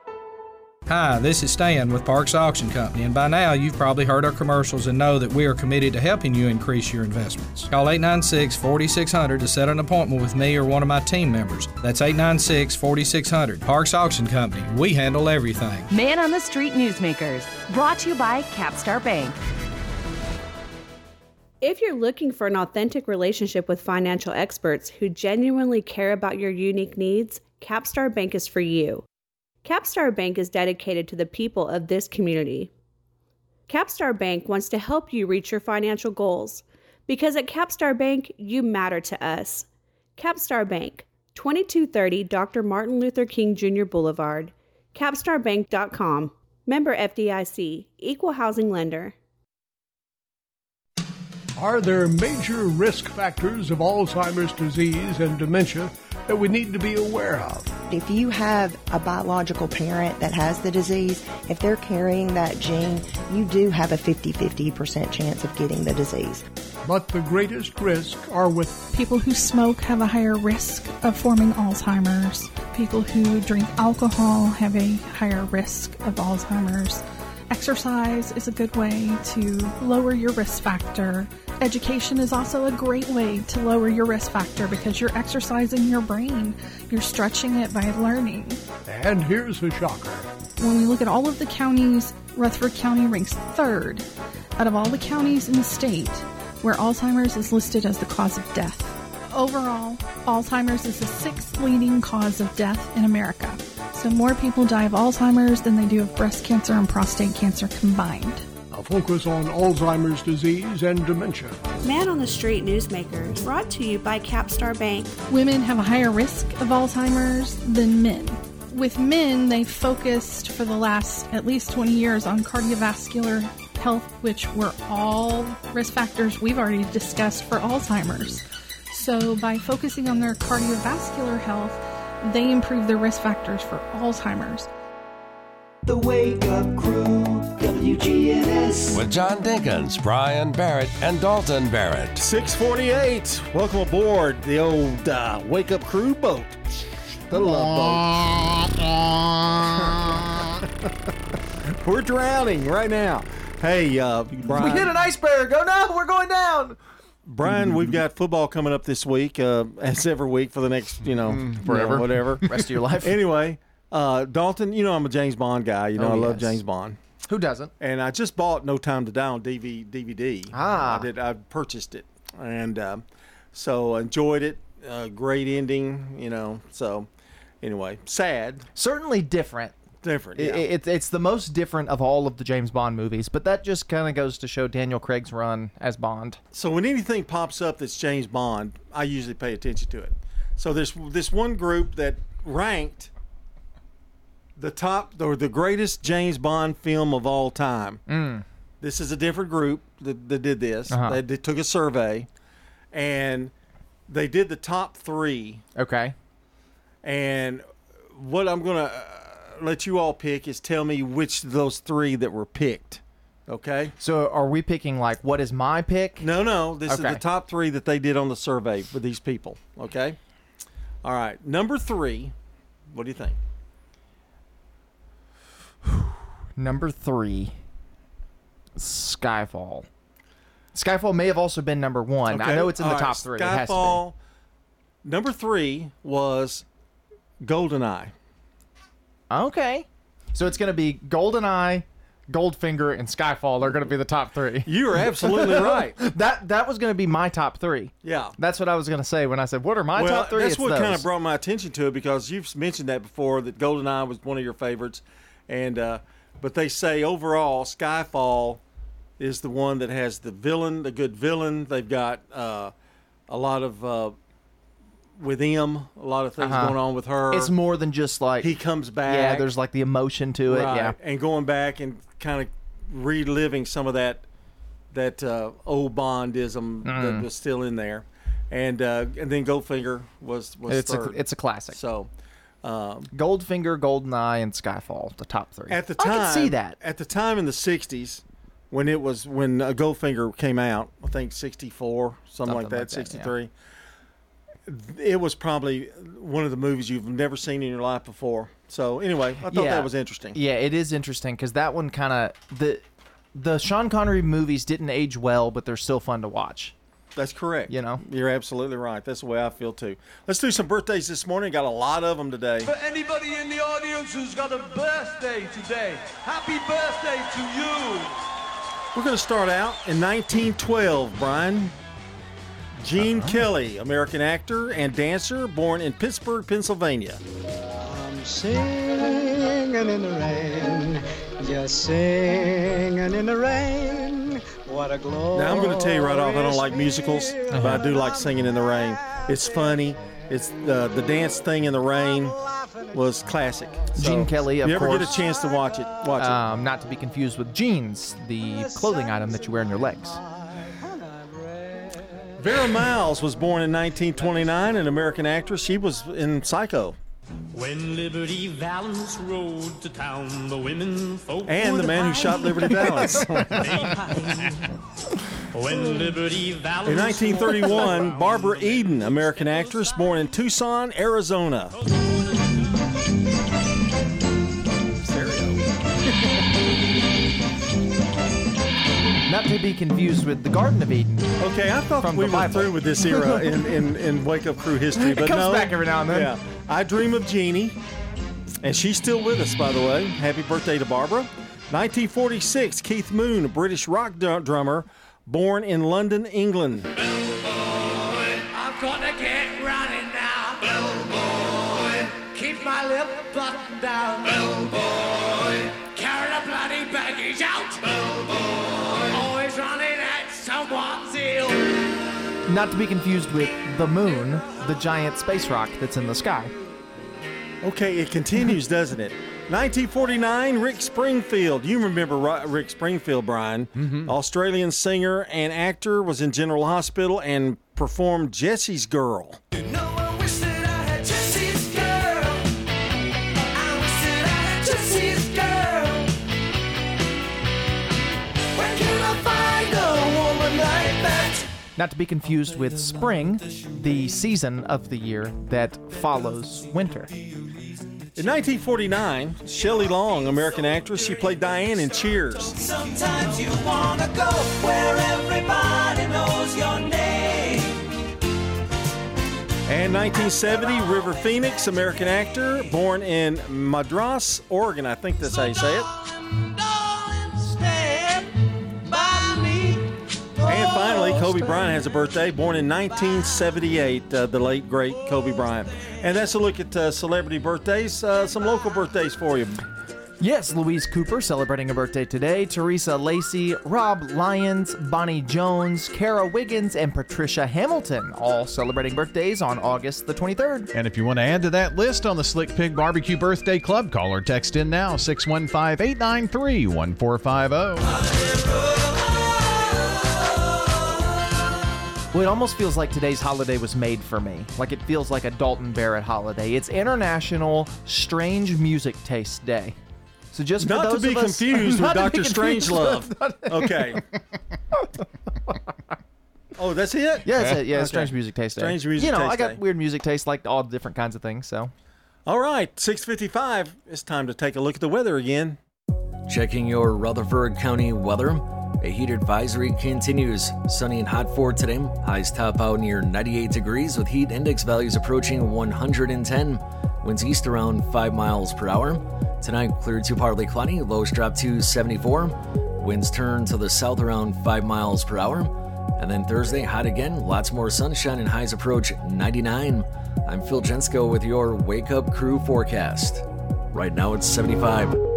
Hi, this is Stan with Parks Auction Company, and by now you've probably heard our commercials and know that we are committed to helping you increase your investments. Call 896 4600 to set an appointment with me or one of my team members. That's 896 4600. Parks Auction Company, we handle everything. Man on the Street Newsmakers, brought to you by Capstar Bank. If you're looking for an authentic relationship with financial experts who genuinely care about your unique needs, Capstar Bank is for you. Capstar Bank is dedicated to the people of this community. Capstar Bank wants to help you reach your financial goals because at Capstar Bank, you matter to us. Capstar Bank, 2230 Dr. Martin Luther King Jr. Boulevard, capstarbank.com. Member FDIC, Equal Housing Lender. Are there major risk factors of Alzheimer's disease and dementia that we need to be aware of? If you have a biological parent that has the disease, if they're carrying that gene, you do have a 50 50% chance of getting the disease. But the greatest risk are with People who smoke have a higher risk of forming Alzheimer's. People who drink alcohol have a higher risk of Alzheimer's. Exercise is a good way to lower your risk factor. Education is also a great way to lower your risk factor because you're exercising your brain. You're stretching it by learning. And here's the shocker. When we look at all of the counties, Rutherford County ranks third out of all the counties in the state where Alzheimer's is listed as the cause of death. Overall, Alzheimer's is the sixth leading cause of death in America. So more people die of Alzheimer's than they do of breast cancer and prostate cancer combined. A focus on Alzheimer's disease and dementia. Man on the Street Newsmakers, brought to you by Capstar Bank. Women have a higher risk of Alzheimer's than men. With men, they focused for the last at least 20 years on cardiovascular health, which were all risk factors we've already discussed for Alzheimer's. So, by focusing on their cardiovascular health, they improve their risk factors for Alzheimer's. The Wake Up Crew, WGNS. With John Dinkins, Brian Barrett, and Dalton Barrett. 648. Welcome aboard the old uh, Wake Up Crew boat. The love boat. <laughs> We're drowning right now. Hey, uh, Brian. We hit an iceberg. Oh no, we're going down. Brian, we've got football coming up this week, uh, <laughs> as every week for the next, you know, know, forever. whatever, <laughs> Rest of your life. Anyway, uh, Dalton, you know I'm a James Bond guy. You know Oh, I love yes. James Bond. Who doesn't? And I just bought No Time to Die on DV, DVD. Ah. I did. I purchased it, and um, so enjoyed it. Uh, great ending, you know. So anyway, sad, Certainly different. Different. Yeah. it- it's the most different of all of the James Bond movies, but that just kind of goes to show Daniel Craig's run as Bond. So when anything pops up that's James Bond, I usually pay attention to it. So there's this one group that ranked the top or the greatest James Bond film of all time. Mm. This is a different group that, that did this. Uh-huh. They, they took a survey, and they did the top three. Okay. And what I'm gonna uh, let you all pick is tell me which of those three that were picked. Okay. So are we picking like what is my pick? No, no. This is the top three that they did on the survey with these people. Okay. All right. Number three. What do you think? Number three, Skyfall. Skyfall may have also been number one. I know it's in the all right, top three. It has to be. Skyfall. Number three was Goldeneye. Okay. So it's going to be GoldenEye, Goldfinger, and Skyfall are going to be the top three. You are absolutely <laughs> right. that that was going to be my top three. Yeah. That's what I was going to say when I said, "What are my well, top three? that's It's what kind of brought my attention to it because you've mentioned that before that Goldeneye was one of your favorites, and uh, but they say overall Skyfall is the one that has the villain, the good villain. They've got uh, a lot of uh, with him, a lot of things Uh-huh. going on with her. It's more than just like he comes back. Yeah, there's like the emotion to it. Right, Yeah. and going back and kind of reliving some of that that uh, old Bondism that Mm. was still in there, and uh, and then Goldfinger was was It's a- third. it's a classic. So, Um, Goldfinger, Goldeneye, and Skyfall, the top three. At the time I can see that. At the time in the '60s, when it was when uh, Goldfinger came out, I think '64, something, Something like that, like that, yeah. '63. It was probably one of the movies you've never seen in your life before. So anyway, I thought that was interesting. Yeah, it is interesting because that one kind of the the Sean Connery movies didn't age well, but they're still fun to watch. That's correct. You know, You're absolutely right. That's the way I feel too. Let's do some birthdays this morning. Got a lot of them today. For anybody in the audience who's got a birthday today, happy birthday to you. We're going to start out in 1912, Brian. Gene Kelly, American actor and dancer, born in Pittsburgh, Pennsylvania. I'm singing in the rain, just singing in the rain. What a glory. Now, I'm going to tell you right off, I don't like musicals, but I do like singing in the rain. It's funny. It's uh, the dance thing in the rain was classic. So, Gene Kelly, if of you ever course. get a chance to watch it, watch it. Um, not to be confused with jeans, the clothing item that you wear on your legs. Vera Miles was born in 1929, an American actress. She was in Psycho. When Liberty Valance rode to town, the women folk And the man who shot Liberty Valance. <laughs> when Liberty Valance In 1931, Barbara Eden, American actress, born in Tucson, Arizona. Oh, Not to be confused with the Garden of Eden. Okay, I thought From we the were Bible. through with this era <laughs> in, in, in Wake Up Crew history, but It but comes no. back every now and then. Yeah, I Dream of Jeannie, and she's still with us, by the way. Happy birthday to Barbara. 1946, Keith Moon, a British rock dr- drummer, born in London, England. I'm gonna get running now. Bellboy. Keep my lip buttoned down. Bellboy. Not to be confused with the moon, the giant space rock that's in the sky. Okay, it continues, <laughs> doesn't it? 1949, Rick Springfield. You remember Ri- Rick Springfield, Brian? Mm-hmm. Australian singer and actor, was in General Hospital and performed Jessie's Girl. Jesse's Not to be confused with spring, the season of the year that follows winter. In 1949, Shelley Long, American actress, she played Diane in Cheers. Sometimes you wanna go where everybody knows your name. And 1970, River Phoenix, American actor, born in Madras, Oregon. I think that's how you say it. Finally, Kobe Bryant has a birthday, born in 1978, uh, the late, great Kobe Bryant. And that's a look at uh, celebrity birthdays, uh, some local birthdays for you. Yes, Louise Cooper celebrating a birthday today. Teresa Lacey, Rob Lyons, Bonnie Jones, Kara Wiggins, and Patricia Hamilton all celebrating birthdays on August the 23rd. And if you want to add to that list on the Slick Pig Barbecue Birthday Club, call or text in now 615 893 1450. Well, it almost feels like today's holiday was made for me. Like it feels like a Dalton Barrett holiday. It's International Strange Music Taste Day. So just for Not to be of us- confused <laughs> with Dr. be confused Strangelove. <laughs> Okay. Oh, that's it? Yeah, that's it. Yeah, Okay. Strange Music Taste Day. Strange Music You know, Taste I got Day. weird music taste, like all different kinds of things. So All right, 655. It's time to take a look at the weather again. Checking your Rutherford County weather. A heat advisory continues. Sunny and hot for today. Highs top out near 98 degrees with heat index values approaching 110. Winds east around 5 miles per hour. Tonight, clear to partly cloudy. Lows drop to 74. Winds turn to the south around 5 miles per hour. And then Thursday, hot again. Lots more sunshine and highs approach 99. I'm Phil Jensko with your Wake Up Crew forecast. Right now, it's 75.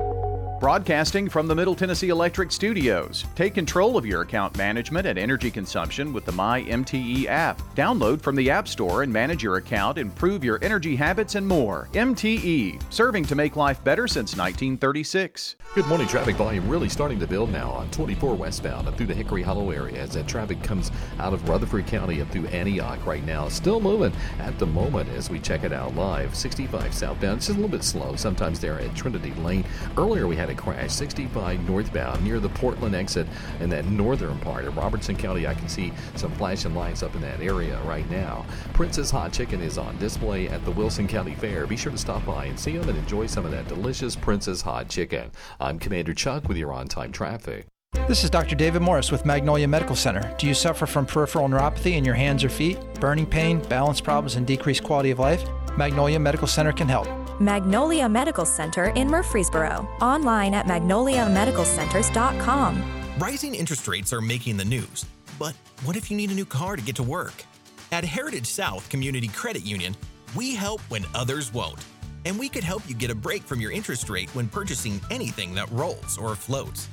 Broadcasting from the Middle Tennessee Electric Studios. Take control of your account management and energy consumption with the My MTE app. Download from the App Store and manage your account, improve your energy habits, and more. MTE, serving to make life better since 1936. Good morning. Traffic volume really starting to build now on 24 westbound up through the Hickory Hollow area as that traffic comes out of Rutherford County up through Antioch right now. Still moving at the moment as we check it out live. 65 southbound, it's just a little bit slow sometimes there at Trinity Lane. Earlier we had a crash 65 northbound near the Portland exit in that northern part of Robertson County. I can see some flashing lights up in that area right now. Prince's Hot Chicken is on display at the Wilson County Fair. Be sure to stop by and see them and enjoy some of that delicious Prince's Hot Chicken. I'm Commander Chuck with your on time traffic. This is Dr. David Morris with Magnolia Medical Center. Do you suffer from peripheral neuropathy in your hands or feet, burning pain, balance problems, and decreased quality of life? Magnolia Medical Center can help. Magnolia Medical Center in Murfreesboro. Online at magnoliamedicalcenters.com. Rising interest rates are making the news. But what if you need a new car to get to work? At Heritage South Community Credit Union, we help when others won't. And we could help you get a break from your interest rate when purchasing anything that rolls or floats.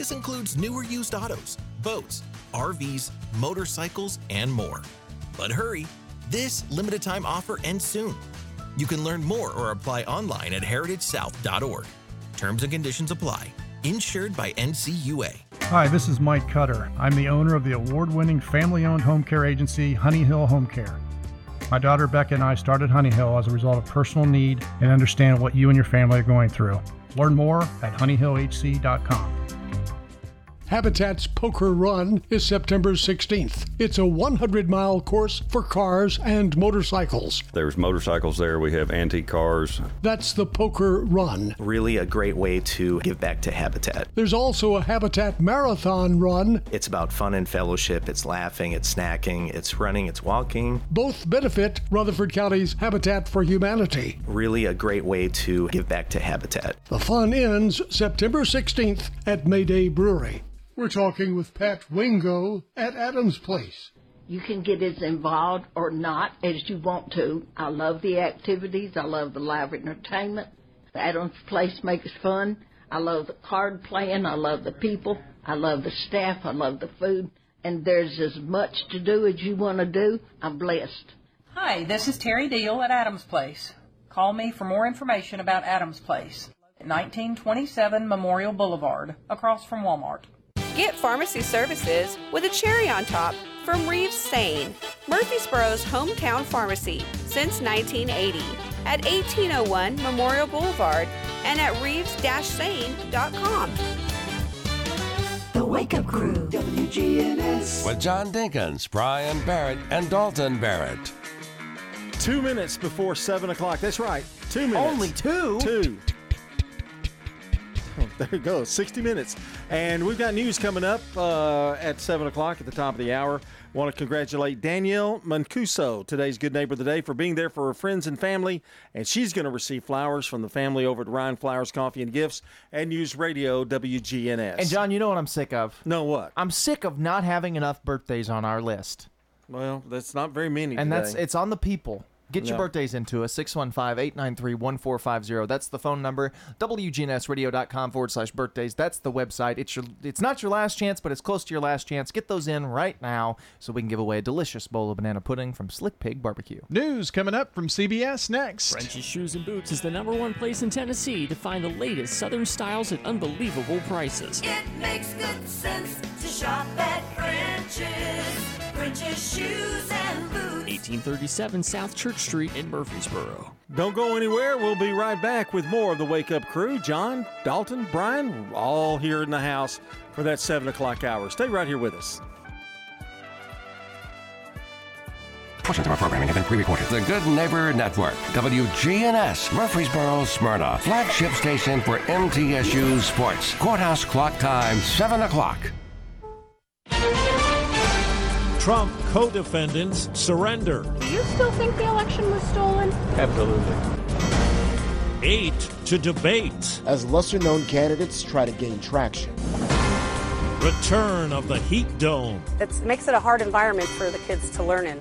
This includes newer used autos, boats, RVs, motorcycles, and more. But hurry, this limited time offer ends soon. You can learn more or apply online at heritagesouth.org. Terms and conditions apply. Insured by NCUA. Hi, this is Mike Cutter. I'm the owner of the award winning family owned home care agency, Honey Hill Home Care. My daughter Becca and I started Honey Hill as a result of personal need and understand what you and your family are going through. Learn more at honeyhillhc.com. Habitat's Poker Run is September 16th. It's a 100 mile course for cars and motorcycles. There's motorcycles there. We have antique cars. That's the Poker Run. Really a great way to give back to Habitat. There's also a Habitat Marathon Run. It's about fun and fellowship. It's laughing, it's snacking, it's running, it's walking. Both benefit Rutherford County's Habitat for Humanity. Really a great way to give back to Habitat. The fun ends September 16th at Mayday Brewery. We're talking with Pat Wingo at Adams Place. You can get as involved or not as you want to. I love the activities. I love the live entertainment. The Adams Place makes fun. I love the card playing. I love the people. I love the staff. I love the food. And there's as much to do as you want to do. I'm blessed. Hi, this is Terry Deal at Adams Place. Call me for more information about Adams Place. 1927 Memorial Boulevard, across from Walmart. Get pharmacy services with a cherry on top from Reeves Sain, Murfreesboro's hometown pharmacy since 1980 at 1801 Memorial Boulevard and at reeves-sain.com. The Wake Up Crew, WGNS. With John Dinkins, Brian Barrett, and Dalton Barrett. Two minutes before 7 o'clock. That's right. Two minutes. Only two? Two. <laughs> There you go. 60 minutes. And we've got news coming up uh, at 7 o'clock at the top of the hour. Want to congratulate Danielle Mancuso, today's Good Neighbor of the Day, for being there for her friends and family. And she's going to receive flowers from the family over at Ryan Flowers Coffee and Gifts and News Radio WGNS. And John, you know what I'm sick of? No, what? I'm sick of not having enough birthdays on our list. Well, that's not very many. And today. that's it's on the people. Get your birthdays into us, 615-893-1450. That's the phone number. WGNSradio.com forward slash birthdays. That's the website. It's your it's not your last chance, but it's close to your last chance. Get those in right now so we can give away a delicious bowl of banana pudding from Slick Pig Barbecue. News coming up from CBS next. French's Shoes and Boots is the number one place in Tennessee to find the latest Southern styles at unbelievable prices. It makes good sense to shop at French's. French's shoes and boots. 1837 South Church Street in Murfreesboro. Don't go anywhere. We'll be right back with more of the Wake Up Crew. John, Dalton, Brian, all here in the house for that 7 o'clock hour. Stay right here with us. Portions of our programming have been pre-recorded. The Good Neighbor Network, WGNS, Murfreesboro, Smyrna, flagship station for MTSU Sports. Courthouse clock time, 7 o'clock. Trump co defendants surrender. Do you still think the election was stolen? Absolutely. Eight to debate. As lesser known candidates try to gain traction. Return of the Heat Dome. It makes it a hard environment for the kids to learn in.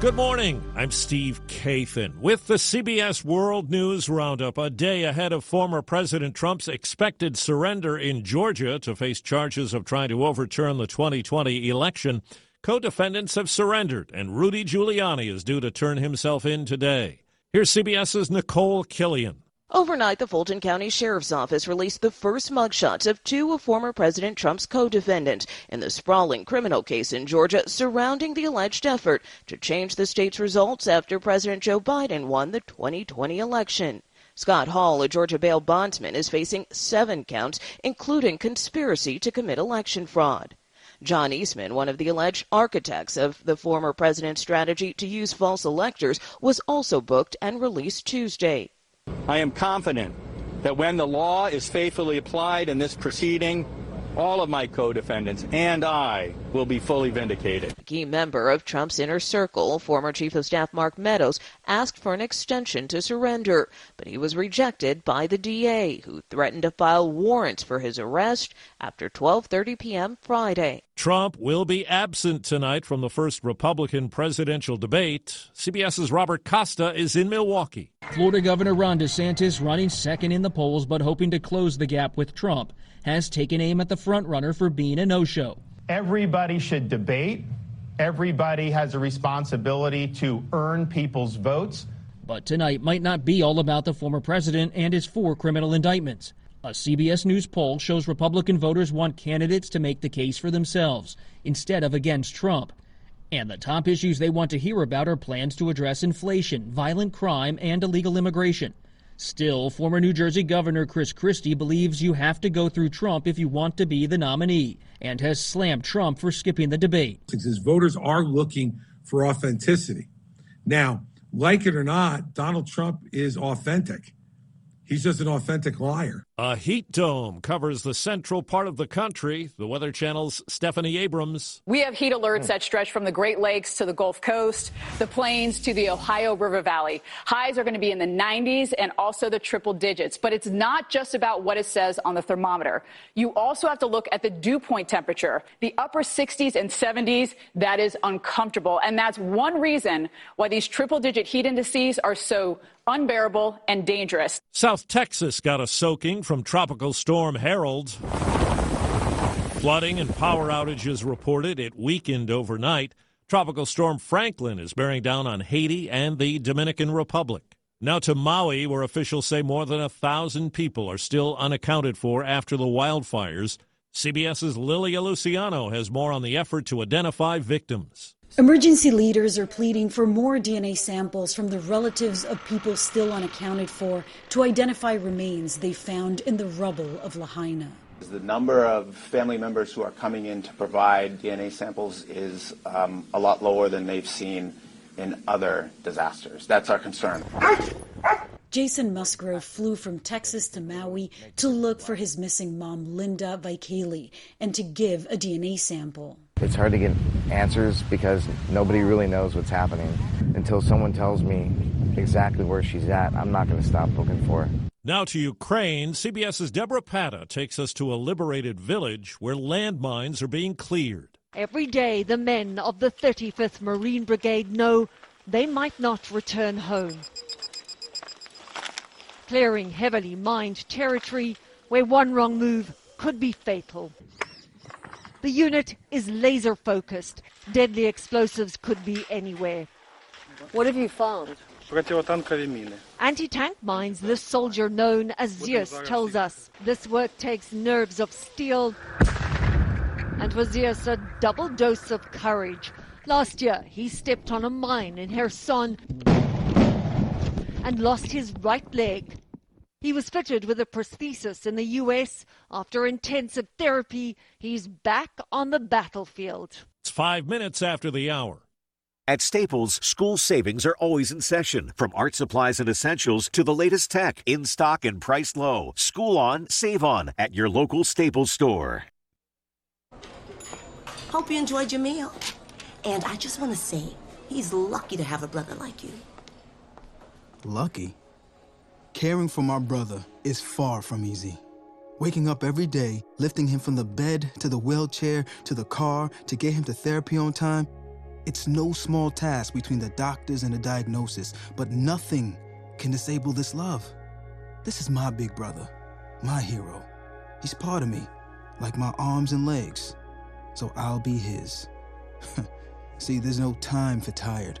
Good morning. I'm Steve Kathan with the CBS World News Roundup. A day ahead of former President Trump's expected surrender in Georgia to face charges of trying to overturn the 2020 election, co defendants have surrendered, and Rudy Giuliani is due to turn himself in today. Here's CBS's Nicole Killion. Overnight, the Fulton County Sheriff's Office released the first mugshots of two of former President Trump's co-defendants in the sprawling criminal case in Georgia surrounding the alleged effort to change the state's results after President Joe Biden won the 2020 election. Scott Hall, a Georgia bail bondsman, is facing seven counts, including conspiracy to commit election fraud. John Eastman, one of the alleged architects of the former president's strategy to use false electors, was also booked and released Tuesday. I am confident that when the law is faithfully applied in this proceeding, all of my co-defendants and I will be fully vindicated. A key member of Trump's inner circle, former Chief of Staff Mark Meadows, asked for an extension to surrender, but he was rejected by the DA, who threatened to file warrants for his arrest after 12:30 p.m. Friday. Trump will be absent tonight from the first Republican presidential debate. CBS's Robert Costa is in Milwaukee. Florida Governor Ron DeSantis running second in the polls but hoping to close the gap with Trump has taken aim at the frontrunner for being a no-show. Everybody should debate. Everybody has a responsibility to earn people's votes. But tonight might not be all about the former president and his four criminal indictments. A CBS News poll shows Republican voters want candidates to make the case for themselves instead of against Trump. And the top issues they want to hear about are plans to address inflation, violent crime, and illegal immigration. Still, former New Jersey Governor Chris Christie believes you have to go through Trump if you want to be the nominee and has slammed Trump for skipping the debate. His voters are looking for authenticity. Now, like it or not, Donald Trump is authentic. He's just an authentic liar. A heat dome covers the central part of the country. The Weather Channel's Stephanie Abrams. We have heat alerts that stretch from the Great Lakes to the Gulf Coast, the plains to the Ohio River Valley. Highs are going to be in the 90s and also the triple digits. But it's not just about what it says on the thermometer. You also have to look at the dew point temperature. The upper 60s and 70s, that is uncomfortable. And that's one reason why these triple digit heat indices are so unbearable and dangerous. South Texas got a soaking from Tropical Storm Harold. Flooding and power outages reported. It weakened overnight. Tropical Storm Franklin is bearing down on Haiti and the Dominican Republic. Now to Maui, where officials say more than a thousand people are still unaccounted for after the wildfires. CBS's Lilia Luciano has more on the effort to identify victims. Emergency leaders are pleading for more DNA samples from the relatives of people still unaccounted for to identify remains they found in the rubble of Lahaina. The number of family members who are coming in to provide DNA samples is um, a lot lower than they've seen in other disasters. That's our concern. Jason Musgrove flew from Texas to Maui to look for his missing mom, Linda Vaikeli, and to give a DNA sample. It's hard to get answers because nobody really knows what's happening. Until someone tells me exactly where she's at, I'm not going to stop looking for her. Now to Ukraine, CBS's Deborah Patta takes us to a liberated village where landmines are being cleared. Every day, the men of the 35th Marine Brigade know they might not return home. Clearing heavily mined territory where one wrong move could be fatal. The unit is laser focused. Deadly explosives could be anywhere. What have you found? Anti tank mines, this soldier known as Zeus tells us. This work takes nerves of steel. And for Zeus, a double dose of courage. Last year, he stepped on a mine in Kherson and lost his right leg. He was fitted with a prosthesis in the US. After intensive therapy, he's back on the battlefield. It's five minutes after the hour. At Staples, school savings are always in session. From art supplies and essentials to the latest tech, in stock and priced low. School on, save on at your local Staples store. Hope you enjoyed your meal. And I just want to say, he's lucky to have a brother like you. Lucky? Caring for my brother is far from easy. Waking up every day, lifting him from the bed to the wheelchair to the car to get him to therapy on time, It's no small task between the doctors and the diagnosis, but nothing can disable this love. This is my big brother, my hero. He's part of me, like my arms and legs. So I'll be his. <laughs> See, there's no time for tired.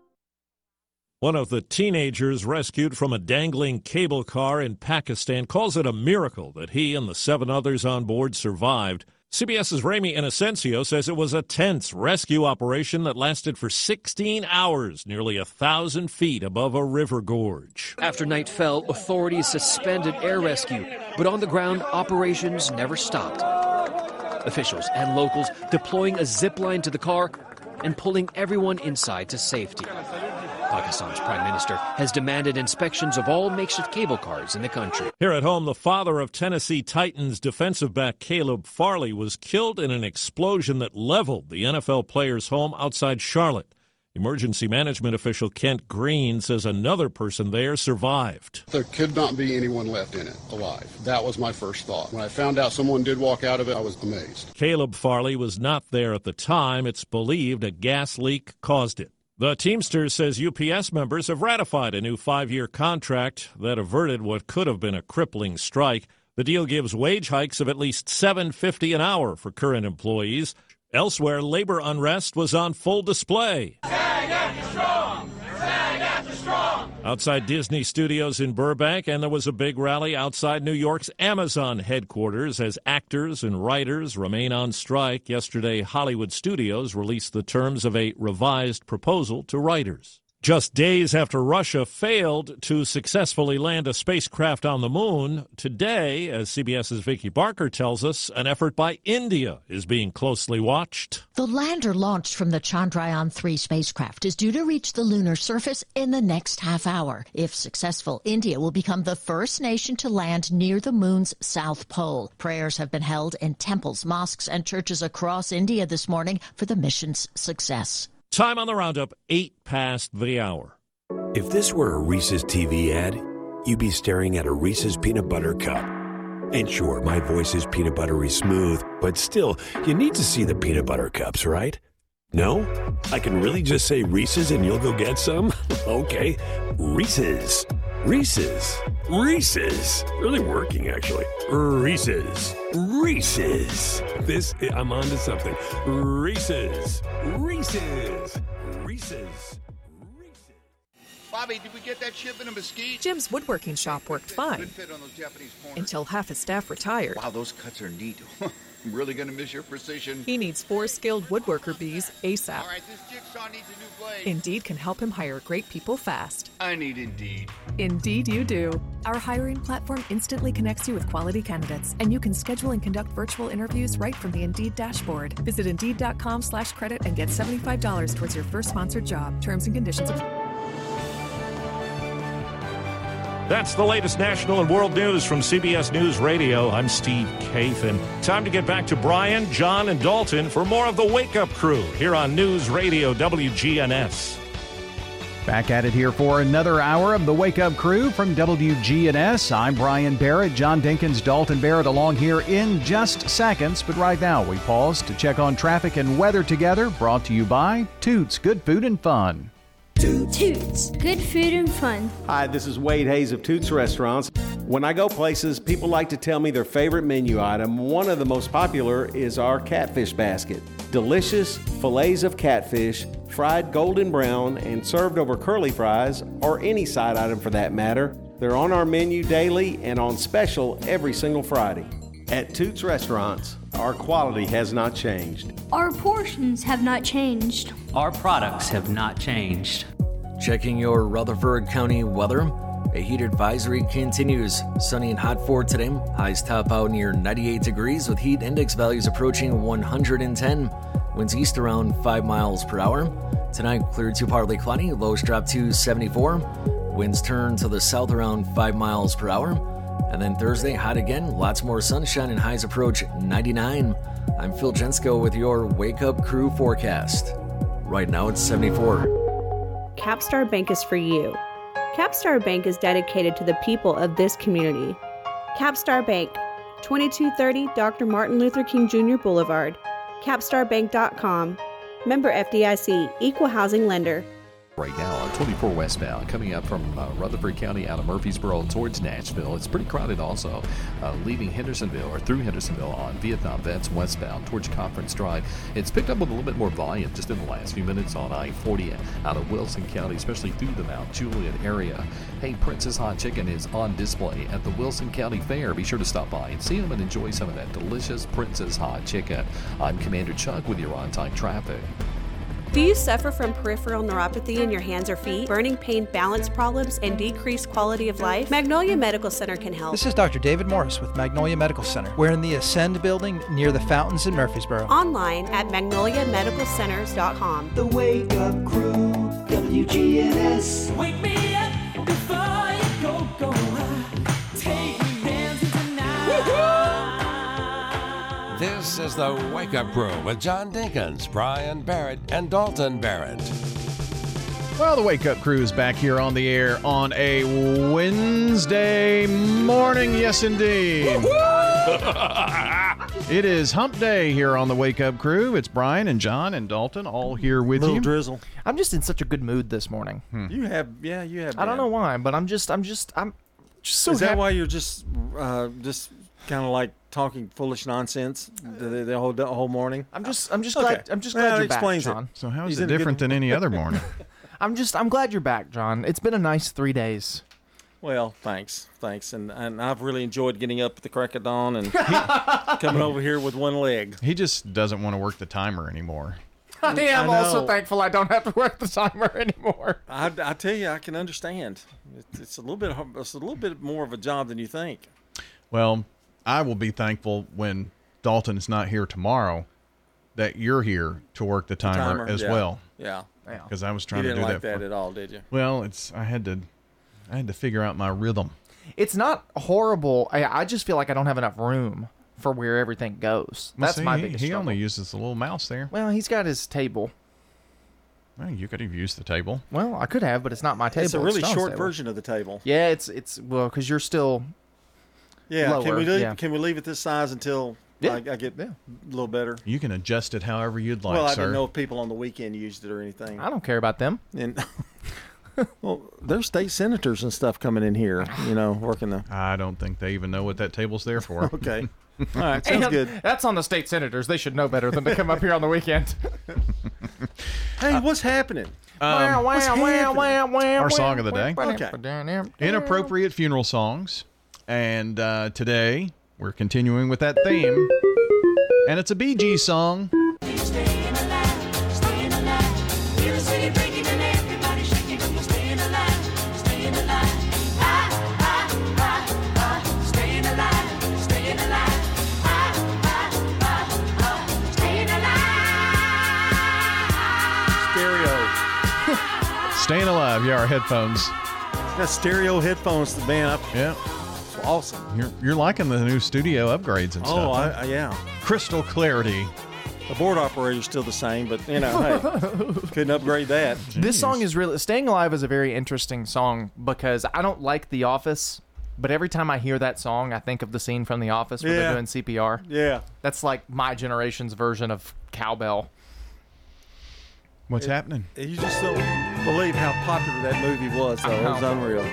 One of the teenagers rescued from a dangling cable car in Pakistan calls it a miracle that he and the seven others on board survived. CBS's Ramy Inocencio says it was a tense rescue operation that lasted for 16 hours, nearly a thousand feet above a river gorge. After night fell, authorities suspended air rescue, but on the ground, operations never stopped. Officials and locals deploying a zip line to the car and pulling everyone inside to safety. Pakistan's prime minister has demanded inspections of all makeshift cable cars in the country. Here at home, the father of Tennessee Titans defensive back Caleb Farley was killed in an explosion that leveled the NFL player's home outside Charlotte. Emergency management official Kent Green says another person there survived. There could not be anyone left in it alive. That was my first thought. When I found out someone did walk out of it, I was amazed. Caleb Farley was not there at the time. It's believed a gas leak caused it. The Teamsters says UPS members have ratified a new five year contract that averted what could have been a crippling strike. The deal gives wage hikes of at least $7.50 an hour for current employees. Elsewhere, labor unrest was on full display. Outside Disney Studios in Burbank, and there was a big rally outside New York's Amazon headquarters as actors and writers remain on strike. Yesterday, Hollywood Studios released the terms of a revised proposal to writers. Just days after Russia failed to successfully land a spacecraft on the moon, today, as CBS's Vicki Barker tells us, an effort by India is being closely watched. The lander launched from the Chandrayaan 3 spacecraft is due to reach the lunar surface in the next half hour. If successful, India will become the first nation to land near the moon's south pole. Prayers have been held in temples, mosques, and churches across India this morning for the mission's success. Time on the roundup, eight past the hour. If this were a Reese's TV ad, you'd be staring at a Reese's peanut butter cup. And sure, my voice is peanut buttery smooth, but still, you need to see the peanut butter cups, right? No? I can really just say Reese's and you'll go get some? <laughs> okay. Reese's. Reese's. Reese's. Really working, actually. Reese's. Reese's. This, I'm on to something. Reese's. Reese's. Reese's. Bobby, did we get that shipment of mesquite? Jim's woodworking shop worked fine Good fit on those Japanese until half his staff retired. Wow, those cuts are neat. <laughs> I'm really gonna miss your precision. He needs four skilled woodworker bees ASAP. All right, this jigsaw needs a new blade. Indeed can help him hire great people fast. I need Indeed. Indeed, you do. Our hiring platform instantly connects you with quality candidates, and you can schedule and conduct virtual interviews right from the Indeed dashboard. Visit Indeed.com/slash credit and get seventy-five dollars towards your first sponsored job. Terms and conditions apply. That's the latest national and world news from CBS News Radio. I'm Steve Kathan. Time to get back to Brian, John, and Dalton for more of the Wake Up Crew here on News Radio WGNS. Back at it here for another hour of the Wake Up Crew from WGNS. I'm Brian Barrett, John Dinkins, Dalton Barrett along here in just seconds. But right now, we pause to check on traffic and weather together. Brought to you by Toots Good Food and Fun. Toots. Good food and fun. Hi, this is Wade Hayes of Toots Restaurants. When I go places, people like to tell me their favorite menu item. One of the most popular is our catfish basket. Delicious fillets of catfish, fried golden brown, and served over curly fries, or any side item for that matter. They're on our menu daily and on special every single Friday. At Toots Restaurants, our quality has not changed. Our portions have not changed. Our products have not changed. Checking your Rutherford County weather. A heat advisory continues. Sunny and hot for today. Highs top out near 98 degrees with heat index values approaching 110. Winds east around 5 miles per hour. Tonight, clear to partly cloudy. Lows drop to 74. Winds turn to the south around 5 miles per hour. And then Thursday, hot again, lots more sunshine and highs approach 99. I'm Phil Jensko with your Wake Up Crew forecast. Right now it's 74. Capstar Bank is for you. Capstar Bank is dedicated to the people of this community. Capstar Bank, 2230 Dr. Martin Luther King Jr. Boulevard, capstarbank.com. Member FDIC, Equal Housing Lender right now on 24 westbound coming up from uh, Rutherford County out of Murfreesboro towards Nashville. It's pretty crowded also, uh, leaving Hendersonville or through Hendersonville on Vietnam Vets westbound towards Conference Drive. It's picked up with a little bit more volume just in the last few minutes on I 40 out of Wilson County, especially through the Mount Juliet area. Hey, Prince's Hot Chicken is on display at the Wilson County Fair. Be sure to stop by and see them and enjoy some of that delicious Prince's Hot Chicken. I'm Commander Chuck with your on time traffic. Do you suffer from peripheral neuropathy in your hands or feet, burning pain, balance problems, and decreased quality of life? Magnolia Medical Center can help. This is Dr. David Morris with Magnolia Medical Center. We're in the Ascend building near the fountains in Murfreesboro. Online at magnoliamedicalcenters.com. The Wake Up Crew, WGNS. Wake me is the Wake Up Crew with John Dinkins, Brian Barrett, and Dalton Barrett. Well, the Wake Up Crew is back here on the air on a Wednesday morning. Yes, indeed. it is Hump Day here on the Wake Up Crew. It's Brian and John and Dalton all here with Little you. drizzle. I'm just in such a good mood this morning. You have, yeah, you have. I don't know why, but I'm just, I'm just, I'm just so is that happy. why you're just, uh, just kind of like talking foolish nonsense the, the, the whole the whole morning? I'm just, I'm just Okay. glad, I'm just glad that you're back, explains it. John. So how is He's it in a good- different than any other <laughs> morning? I'm just, I'm glad you're back, John. It's been a nice three days. Well, thanks, thanks, and and I've really enjoyed getting up at the crack of dawn and <laughs> coming over here with one leg. He just doesn't want to work the timer anymore. <laughs> I am I also thankful I don't have to work the timer anymore. I, I tell you, I can understand. It's, it's a little bit, it's a little bit more of a job than you think. Well, I will be thankful when Dalton is not here tomorrow that you're here to work the timer, timer, as yeah. well. Yeah. Because I was trying you to didn't do like that. that, for- at all, did you? Well, it's I had to I had to figure out my rhythm. It's not horrible. I, I just feel like I don't have enough room for where everything goes. Well, That's see, my he, biggest He struggle. only uses the little mouse there. Well, he's got his table. Well, you could have used the table. Well, I could have, but it's not my table. It's a really John's short table. version of the table. Yeah, it's it's well because you're still. Yeah. can we leave, yeah. can we leave it this size until Yeah. I, I get a little better? You can adjust it however you'd like, well, I sir. didn't know if people on the weekend used it or anything. I don't care about them. And <laughs> well, there's state senators and stuff coming in here. You know, working the. I don't think they even know what that table's there for. <laughs> Okay. <laughs> All right, sounds And good. That's on the state senators. They should know better than to come up here on the weekend. Hey, what's happening? Um, wow, what's wow, wow, happening? wow, wow, Our song of the day. Okay. Inappropriate funeral songs. And uh, today we're continuing with that theme. And it's a Bee Gees song. Stereo. <laughs> Staying Alive. Yeah, our headphones. Got stereo headphones, man. I, Yeah. It's awesome. You're, you're liking the new studio upgrades and Oh, stuff. I. I, yeah. Crystal clarity. The board operator's still the same, but you know, hey, <laughs> couldn't upgrade that. This song is really "Staying Alive" is a very interesting song because I don't like The Office, but every time I hear that song, I think of the scene from The Office where Yeah. they're doing CPR. Yeah. That's like my generation's version of cowbell. What's happening? You just don't believe how popular that movie was, though. It was know. unreal.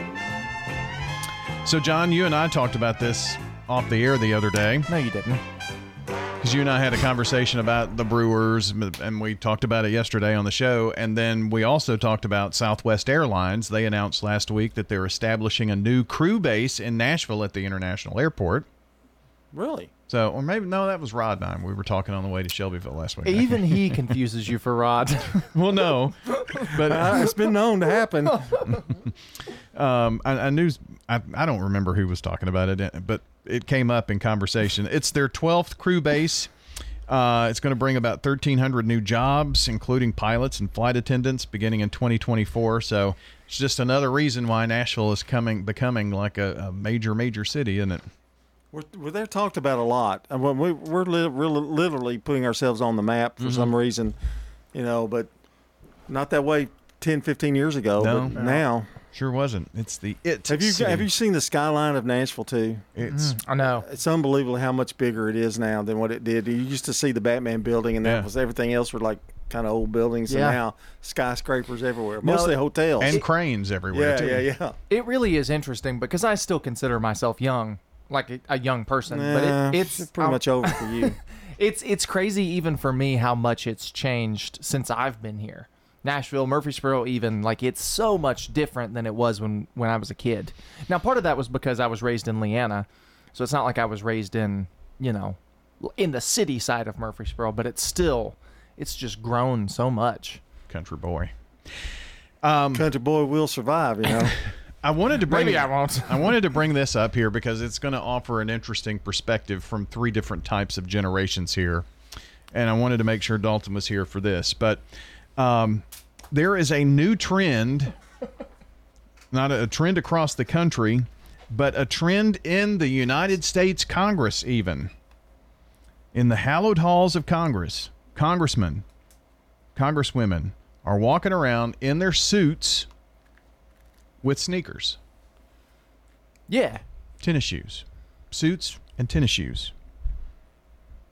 So, John, you and I talked about this off the air the other day. No, you didn't. Because you and I had a conversation about the Brewers, and we talked about it yesterday on the show. And then we also talked about Southwest Airlines. They announced last week that they're establishing a new crew base in Nashville at the International Airport. Really? So, or maybe, no, that was Rod and I. We were talking on the way to Shelbyville last week. Even he <laughs> confuses you for Rod. <laughs> well, no. But Uh, it's been known to happen. <laughs> um, I, I knew I, I don't remember who was talking about it, but it came up in conversation. It's their twelfth crew base. Uh, it's going to bring about 1,300 new jobs, including pilots and flight attendants, beginning in 2024. So it's just another reason why Nashville is coming, becoming like a, a major, major city, isn't it? We're, we're they're talked about a lot. We, we're li- really, literally putting ourselves on the map for Mhm. some reason, you know, but not that way 10, 15 years ago. No. but now. Sure wasn't. It's the it. Have you city. have you seen the skyline of Nashville too? It's mm-hmm. I know. It's unbelievable how much bigger it is now than what it did. You used to see the Batman building, and that Yeah. was everything else were like kind of old buildings, Yeah. and now skyscrapers everywhere. No, Mostly hotels and cranes everywhere Yeah, too. yeah, yeah. It really is interesting because I still consider myself young, like a, a young person. but it, it's it's pretty much over for you. <laughs> it's it's crazy even for me how much it's changed since I've been here. Nashville, Murfreesboro, even like it's so much different than it was when when I was a kid. Now, part of that was because I was raised in Leanna, so it's not like I was raised in you know in the city side of Murfreesboro, but it's still it's just grown so much. Country boy. Um, Country boy will survive, you know. <laughs> I wanted to bring Maybe I won't. I <laughs> wanted to bring this up here because it's going to offer an interesting perspective from three different types of generations here, and I wanted to make sure Dalton was here for this. But um, there is a new trend, not a, a trend across the country, but a trend in the United States Congress, even in the hallowed halls of Congress. Congressmen, congresswomen are walking around in their suits with sneakers, Yeah, tennis shoes, suits and tennis shoes.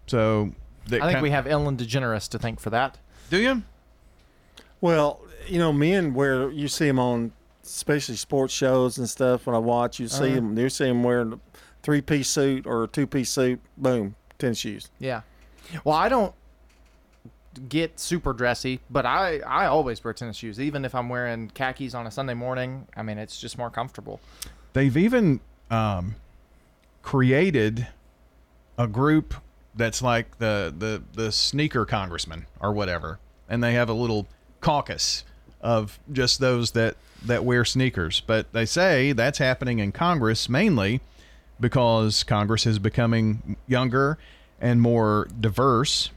So I think we have Ellen DeGeneres to thank for that. Do you? Well, you know, men where you see them on, especially sports shows and stuff. When I watch, you see Uh-huh. them. You see them wearing a three-piece suit or a two-piece suit. Boom, tennis shoes. Yeah. Well, I don't get super dressy, but I I always wear tennis shoes, even if I'm wearing khakis on a Sunday morning. I mean, it's just more comfortable. They've even um, created a group that's like the, the the sneaker congressman or whatever, and they have a little caucus of just those that that wear sneakers. But they say that's happening in Congress mainly because Congress is becoming younger and more diverse.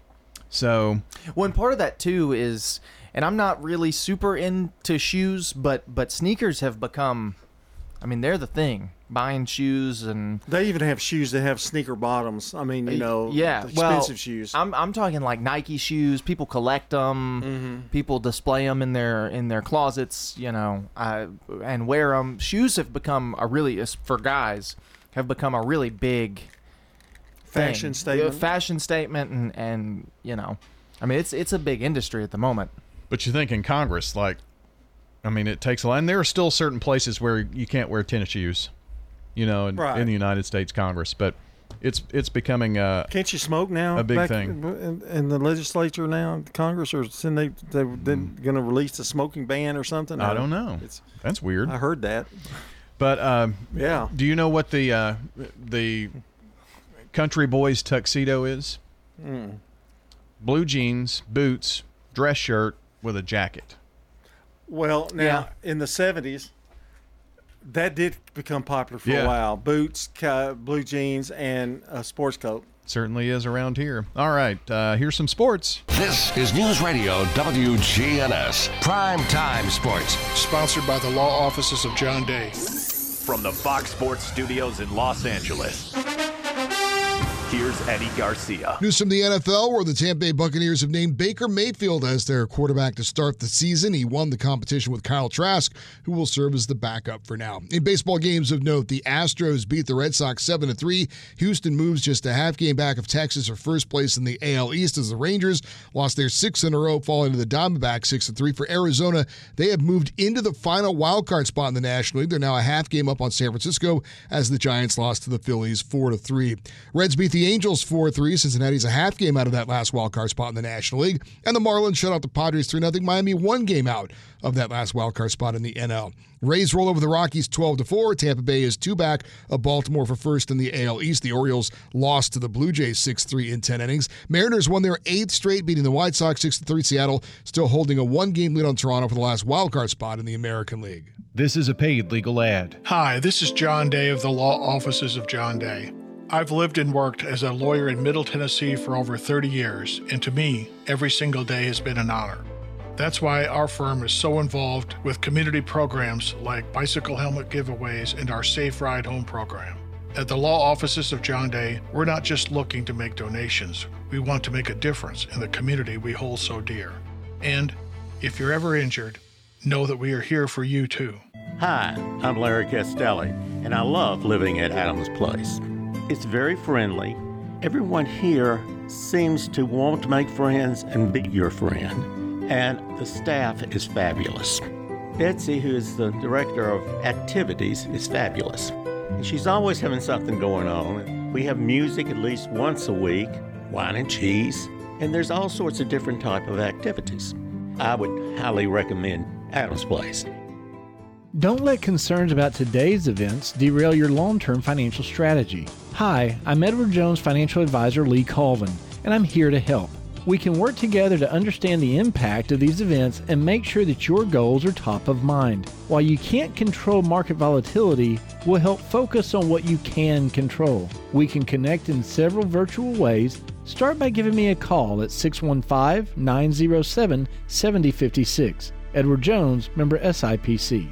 So One part of that too is, and I'm not really super into shoes, but but sneakers have become, I mean, they're the thing. Buying shoes and They even have shoes that have sneaker bottoms. I mean, you know, yeah, expensive well, shoes. I'm I'm talking like Nike shoes. People collect them. Mm-hmm. People display them in their in their closets. You know, uh, and wear them. Shoes have become a really for guys have become a really big thing. Fashion statement. Fashion statement, and and you know, I mean, it's it's a big industry at the moment. But you think in Congress, like, I mean, it takes a lot. And there are still certain places where you can't wear tennis shoes, you know, in, Right. in the United States Congress. But it's it's becoming uh, Can't you smoke now? a big thing. In, in the legislature now, Congress, or then they they they going to release a smoking ban or something? I Or- don't know. It's, That's weird. I heard that. But um, Yeah. do you know what the uh, the country boy's tuxedo is? Mm. Blue jeans, boots, dress shirt with a jacket. Well, now Yeah. in the seventies, that did become popular for Yeah. a while. Boots, ca- blue jeans, and a sports coat. Certainly is around here. All right, uh, here's some sports. This is News Radio WGNS Prime Time Sports. Sponsored by the law offices of John Day. From the Fox Sports Studios in Los Angeles, here's Eddie Garcia. News from the NFL, where the Tampa Bay Buccaneers have named Baker Mayfield as their quarterback to start the season. He won the competition with Kyle Trask, who will serve as the backup for now. In baseball games of note, the Astros beat the Red Sox 7 3. Houston moves just a half game back of Texas for first place in the AL East as the Rangers lost their sixth in a row, falling to the Diamondbacks 6 3. For Arizona, they have moved into the final wild card spot in the National League. They're now a half game up on San Francisco as the Giants lost to the Phillies 4 3. Reds beat the Angels 4 3. Cincinnati's a half game out of that last wild card spot in the National League. And the Marlins shut out the Padres 3 0. Miami one game out of that last wild card spot in the NL. Rays roll over the Rockies 12 4. Tampa Bay is two back of Baltimore for first in the AL East. The Orioles lost to the Blue Jays 6 3 in 10 innings. Mariners won their eighth straight, beating the White Sox 6 3. Seattle still holding a one game lead on Toronto for the last wild card spot in the American League. This is a paid legal ad. Hi, this is John Day of the law offices of John Day. I've lived and worked as a lawyer in Middle Tennessee for over 30 years, and to me, every single day has been an honor. That's why our firm is so involved with community programs like bicycle helmet giveaways and our Safe Ride Home program. At the law offices of John Day, we're not just looking to make donations, we want to make a difference in the community we hold so dear. And if you're ever injured, know that we are here for you too. Hi, I'm Larry Castelli, and I love living at Adams Place. It's very friendly. Everyone here seems to want to make friends and be your friend, and the staff is fabulous. Betsy, who is the director of activities, is fabulous. She's always having something going on. We have music at least once a week, wine and cheese, and there's all sorts of different type of activities. I would highly recommend Adams Place. Don't let concerns about today's events derail your long term financial strategy. Hi, I'm Edward Jones financial advisor Lee Colvin, and I'm here to help. We can work together to understand the impact of these events and make sure that your goals are top of mind. While you can't control market volatility, we'll help focus on what you can control. We can connect in several virtual ways. Start by giving me a call at 615 907 7056. Edward Jones, member SIPC.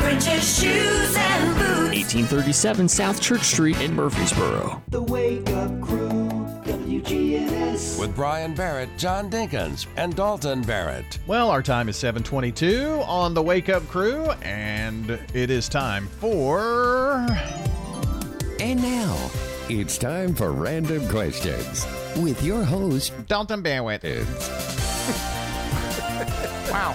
French's Shoes and Boots. 1837 South Church Street in Murfreesboro. The Wake Up Crew, WGNS. With Brian Barrett, John Dinkins, and Dalton Barrett. Well, our time is 722 on the Wake Up Crew, and it is time for. And now, it's time for Random Questions with your host, Dalton Barrett. <laughs> Wow.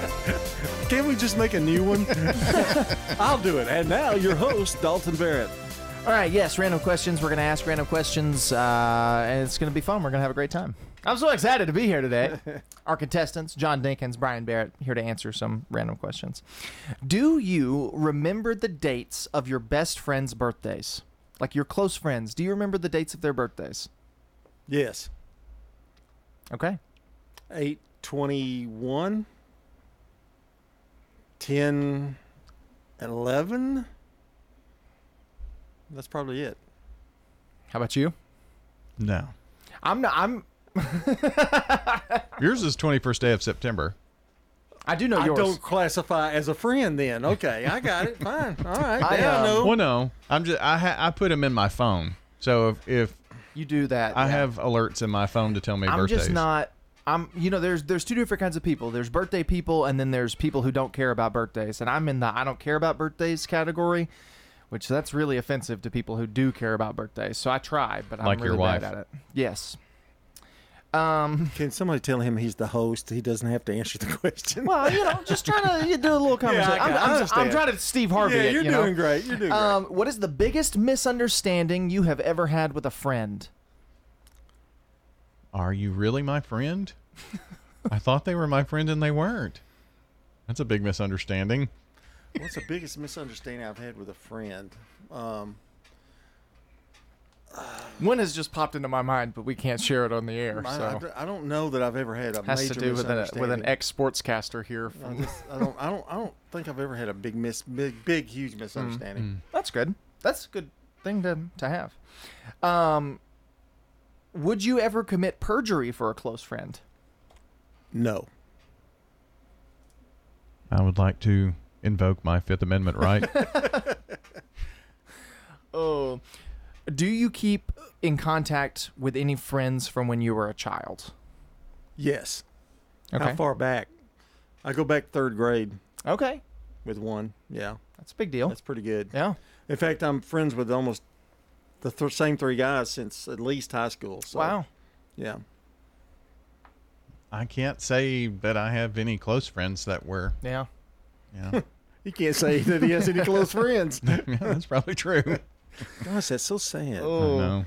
Can't we just make a new one? <laughs> I'll do it. And now, your host, Dalton Barrett. All right, yes, random questions. We're going to ask random questions, uh, and it's going to be fun. We're going to have a great time. I'm so excited to be here today. <laughs> Our contestants, John Dinkins, Brian Barrett, here to answer some random questions. Do you remember the dates of your best friends' birthdays? Like your close friends, do you remember the dates of their birthdays? Yes. Okay. 821, 10, 11. That's probably it. How about you? No. I'm not. I'm. <laughs> Yours is 21st day of September. I do know I yours. don't classify as a friend then. Okay, I got it. Fine. All right. <laughs> I, now I um, know. Well, no, I'm just I ha- I put them in my phone. So if, if You do that. I yeah. have alerts in my phone to tell me I'm birthdays. just not. I'm. You know, there's there's two different kinds of people. There's birthday people, and then there's people who don't care about birthdays. And I'm in the I don't care about birthdays category, which that's really offensive to people who do care about birthdays. So I try, but I'm Like your really bad wife. at it. Yes. Um. Can somebody tell him he's the host? He doesn't have to answer the <laughs> question. Well, you know, just trying to you do a little <laughs> conversation. I I'm, got- I I'm, I'm understand. trying to Steve Harvey. Yeah, it, you're you know? doing great. You're doing great. Um, what is the biggest misunderstanding you have ever had with a friend? Are you really my friend? <laughs> I thought they were my friend and they weren't. That's a big misunderstanding. What's the biggest misunderstanding I've had with a friend? Um, One has just popped into my mind, but we can't share it on the air. I, so I d- I don't know that I've ever had a has major to do with, a, with an ex sportscaster here. I, just, I don't. I don't. I don't think I've ever had a big miss, big, big, huge misunderstanding. That's good. That's a good thing to to have. Um, would you ever commit perjury for a close friend? No. I would like to invoke my Fifth Amendment right. <laughs> <laughs> Oh, do you keep in contact with any friends from when you were a child? Yes. Okay. How far back? I go back third grade. Okay. With one. Yeah. That's a big deal. That's pretty good. Yeah. In fact, I'm friends with almost the th- same three guys since at least high school. So, Wow. Yeah. I can't say that I have any close friends that were. Yeah. Yeah. <laughs> You can't say that he has any close friends. <laughs> yeah, that's probably true. Gosh, that's so sad. Oh. know.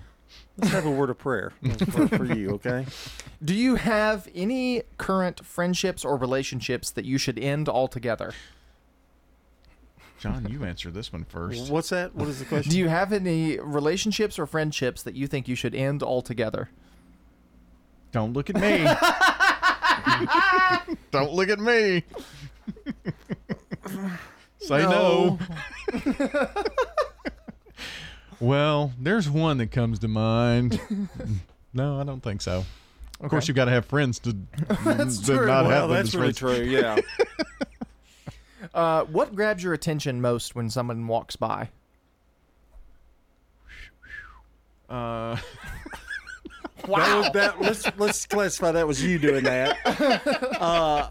Let's have a word of prayer for, for you, okay? <laughs> Do you have any current friendships or relationships that you should end altogether? John, you answer this one first. What's that? What is the question? <laughs> Do you have any relationships or friendships that you think you should end altogether? Don't look at me. <laughs> Don't look at me. Say no. <laughs> well, there's one that comes to mind. no, I don't think so. Of course, you've got to have friends to, That's to true. not Well, have them that's really friends. true, yeah. Uh, what grabs your attention most when someone walks by? Uh, <laughs> That was, that, let's let's classify that was you doing that. Uh,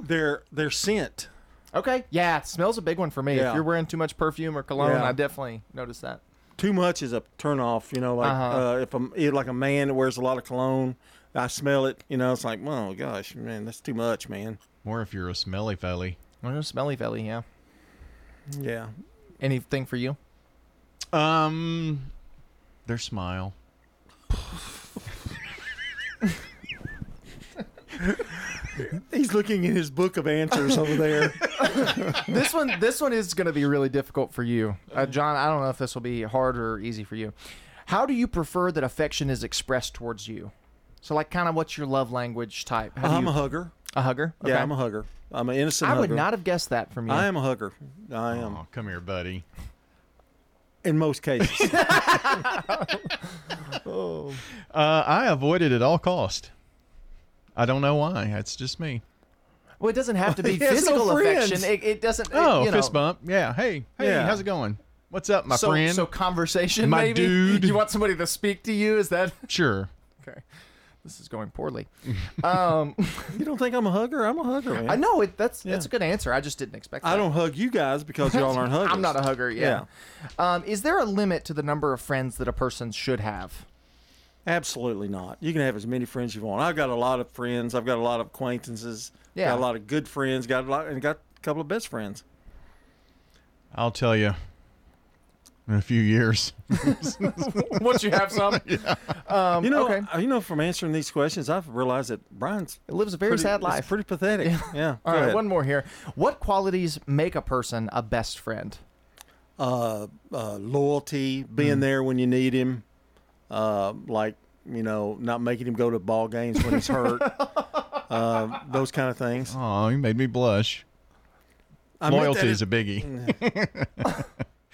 their their scent. Okay. Yeah, smell's a big one for me. Yeah. If you're wearing too much perfume or cologne, Yeah. I definitely notice that. Too much is a turn off. You know, like Uh-huh. uh, if I'm eh, like a man that wears a lot of cologne, I smell it. You know, it's like, oh gosh, man, that's too much, man. Or if you're a smelly felly. I'm a smelly felly, yeah. Yeah. Anything for you? Um, their smile. <laughs> He's looking in his book of answers over there. <laughs> this one, this one is going to be really difficult for you, uh, John. I don't know if this will be hard or easy for you. How do you prefer that affection is expressed towards you? So, like, kind of what's your love language type? How I'm you- a hugger. A hugger? Yeah, I'm a hugger. I'm an innocent. I would not have guessed that from you. I am a hugger. I am. Oh, come here, buddy. In most cases. <laughs> <laughs> oh. Uh, I avoid it at all cost. I don't know why. It's just me. Well, it doesn't have to be <laughs> He has no physical affection. It, it doesn't. Oh, you know. fist bump. Yeah. Hey, hey, Yeah. how's it going? What's up, my so, friend? So conversation, My maybe. dude. You want somebody to speak to you? Is that Sure. okay? This is going poorly. <laughs> Um, <laughs> you don't think I'm a hugger? I'm a hugger, man. I know it. That's that's a good answer. I just didn't expect. I don't hug you guys because y'all <laughs> aren't huggers. I'm not a hugger. Yeah. Um, is there a limit to the number of friends that a person should have? Absolutely not. You can have as many friends you want. I've got a lot of friends. I've got a lot of acquaintances. Yeah. Got a lot of good friends. Got a lot and got a couple of best friends. I'll tell you. In a few years. <laughs> Once you have some. <laughs> Yeah. Um, you know, okay. uh, you know, from answering these questions, I've realized that Brian's lives a very pretty- sad life. Pretty pathetic. Yeah. All go right, ahead. one more here. What qualities make a person a best friend? uh, uh, loyalty, being Mm. there when you need him, uh, like you know, not making him go to ball games when he's hurt, <laughs> uh, those kind of things. Oh, you made me blush. I meant Loyalty that is a biggie.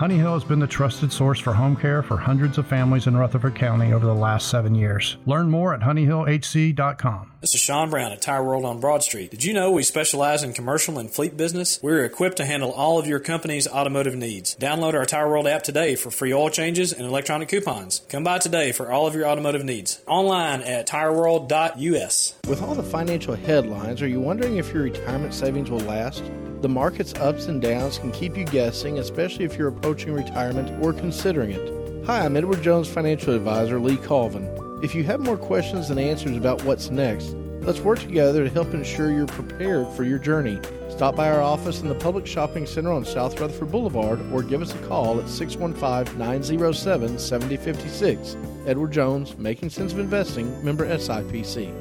Honey Hill has been the trusted source for home care for hundreds of families in Rutherford County over the last seven years. Learn more at honeyhillhc.com. This is Sean Brown at Tire World on Broad Street. Did you know we specialize in commercial and fleet business? We're equipped to handle all of your company's automotive needs. Download our Tire World app today for free oil changes and electronic coupons. Come by today for all of your automotive needs. Online at tireworld.us. With all the financial headlines, are you wondering if your retirement savings will last? The market's ups and downs can keep you guessing, especially if you're approaching retirement or considering it. Hi, I'm Edward Jones financial advisor Lee Colvin. If you have more questions than answers about what's next, let's work together to help ensure you're prepared for your journey. Stop by our office in the Public Shopping Center on South Rutherford Boulevard or give us a call at 615 907 7056. Edward Jones, Making Sense of Investing, member SIPC.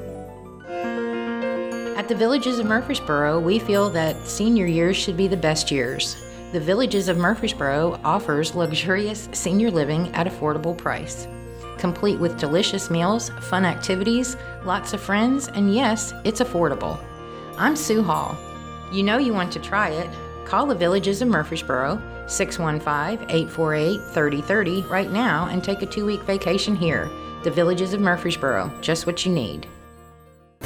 At the Villages of Murfreesboro, we feel that senior years should be the best years. The Villages of Murfreesboro offers luxurious senior living at affordable price, complete with delicious meals, fun activities, lots of friends, and yes, it's affordable. I'm Sue Hall. You know you want to try it. Call the Villages of Murfreesboro 615-848-3030 right now and take a 2-week vacation here. The Villages of Murfreesboro, just what you need.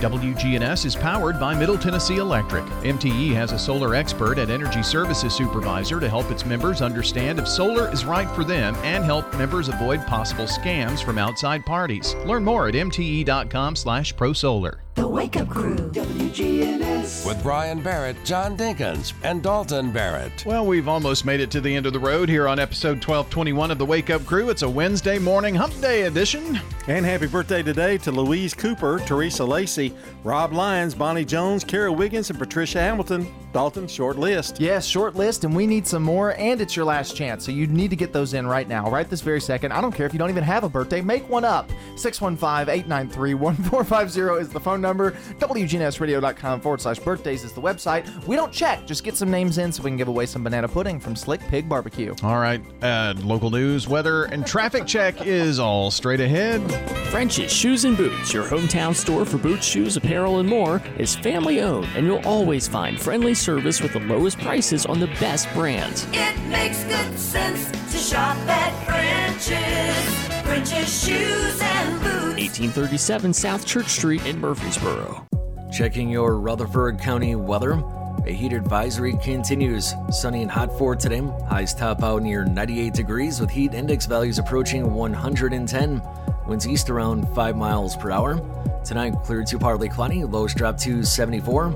WGNS is powered by Middle Tennessee Electric. MTE has a solar expert and energy services supervisor to help its members understand if solar is right for them and help members avoid possible scams from outside parties. Learn more at mte.com/prosolar. The Wake Up Crew, WGNS. With Brian Barrett, John Dinkins, and Dalton Barrett. Well, we've almost made it to the end of the road here on episode 1221 of the Wake Up Crew. It's a Wednesday morning hump day edition. And happy birthday today to Louise Cooper, Teresa Lacey, Rob Lyons, Bonnie Jones, Kara Wiggins, and Patricia Hamilton. Dalton, short list. Yes, short list, and we need some more, and it's your last chance. So you need to get those in right now, right this very second. I don't care if you don't even have a birthday, make one up. 615 893 1450 is the phone number. WGNSradio.com forward slash birthdays is the website. We don't check, just get some names in so we can give away some banana pudding from Slick Pig Barbecue. All right, uh, local news, weather, and traffic check is all straight ahead. French's Shoes and Boots, your hometown store for boots, shoes, apparel, and more, is family owned, and you'll always find friendly service with the lowest prices on the best brands. It makes good sense to shop at French's. French's Shoes and Boots. 1837 South Church Street in Murfreesboro. Checking your Rutherford County weather. A heat advisory continues. Sunny and hot for today. Highs top out near 98 degrees with heat index values approaching 110. Winds east around 5 miles per hour. Tonight, clear to partly cloudy. Lows drop to 74.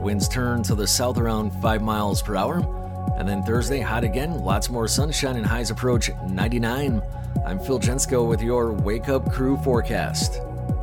Winds turn to the south around 5 miles per hour. And then Thursday, hot again. Lots more sunshine and highs approach 99. I'm Phil Jensko with your Wake Up Crew forecast.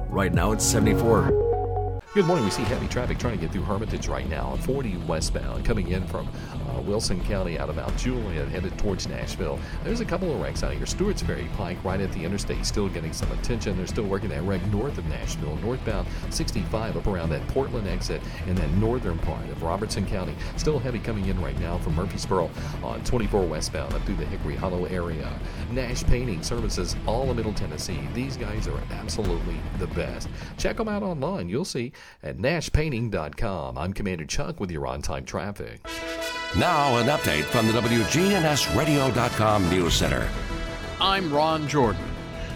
Right now, it's 74. Good morning. We see heavy traffic trying to get through Hermitage right now. 40 westbound coming in from uh, Wilson County out of Mount Juliet headed towards Nashville. There's a couple of wrecks out here. Stewart's Ferry Pike right at the interstate still getting some attention. They're still working that wreck north of Nashville, northbound 65 up around that Portland exit in that northern part of Robertson County. Still heavy coming in right now from Murfreesboro on 24 westbound up through the Hickory Hollow area. Nash Painting Services all in Middle Tennessee. These guys are absolutely the best. Check them out online. You'll see at nashpainting.com. I'm Commander Chuck with your on time traffic. Now, an update from the WGNSradio.com News Center. I'm Ron Jordan.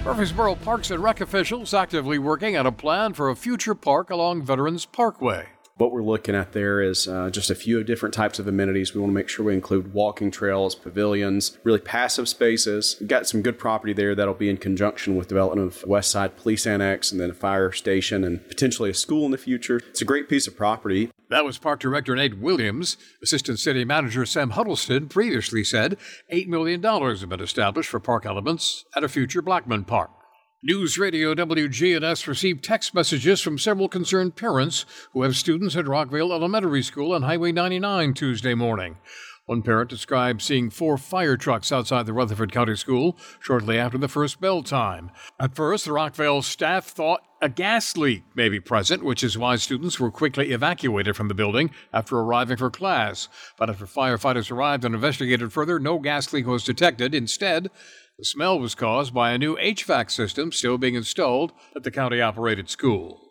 Murfreesboro Parks and Rec officials actively working on a plan for a future park along Veterans Parkway. What we're looking at there is uh, just a few different types of amenities. We want to make sure we include walking trails, pavilions, really passive spaces. We've got some good property there that'll be in conjunction with development of West Side Police Annex and then a fire station and potentially a school in the future. It's a great piece of property. That was Park Director Nate Williams. Assistant City Manager Sam Huddleston previously said $8 million have been established for park elements at a future Blackman Park. News Radio WGNS received text messages from several concerned parents who have students at Rockvale Elementary School on Highway 99 Tuesday morning. One parent described seeing four fire trucks outside the Rutherford County School shortly after the first bell time. At first, the Rockvale staff thought a gas leak may be present, which is why students were quickly evacuated from the building after arriving for class. But after firefighters arrived and investigated further, no gas leak was detected. Instead, the smell was caused by a new HVAC system still being installed at the county operated school.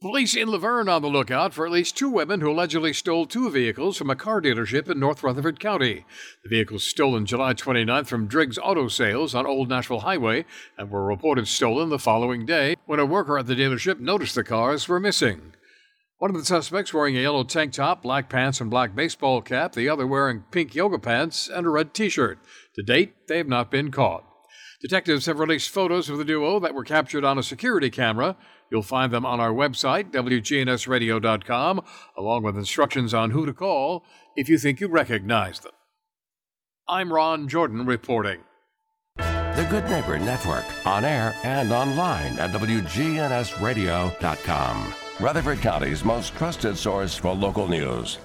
Police in La Vergne on the lookout for at least two women who allegedly stole two vehicles from a car dealership in North Rutherford County. The vehicles stolen July 29th from Driggs Auto Sales on Old Nashville Highway and were reported stolen the following day when a worker at the dealership noticed the cars were missing. One of the suspects wearing a yellow tank top, black pants, and black baseball cap, the other wearing pink yoga pants and a red t shirt. To date, they have not been caught. Detectives have released photos of the duo that were captured on a security camera. You'll find them on our website, WGNSradio.com, along with instructions on who to call if you think you recognize them. I'm Ron Jordan reporting. The Good Neighbor Network, on air and online at WGNSradio.com. Rutherford County's most trusted source for local news.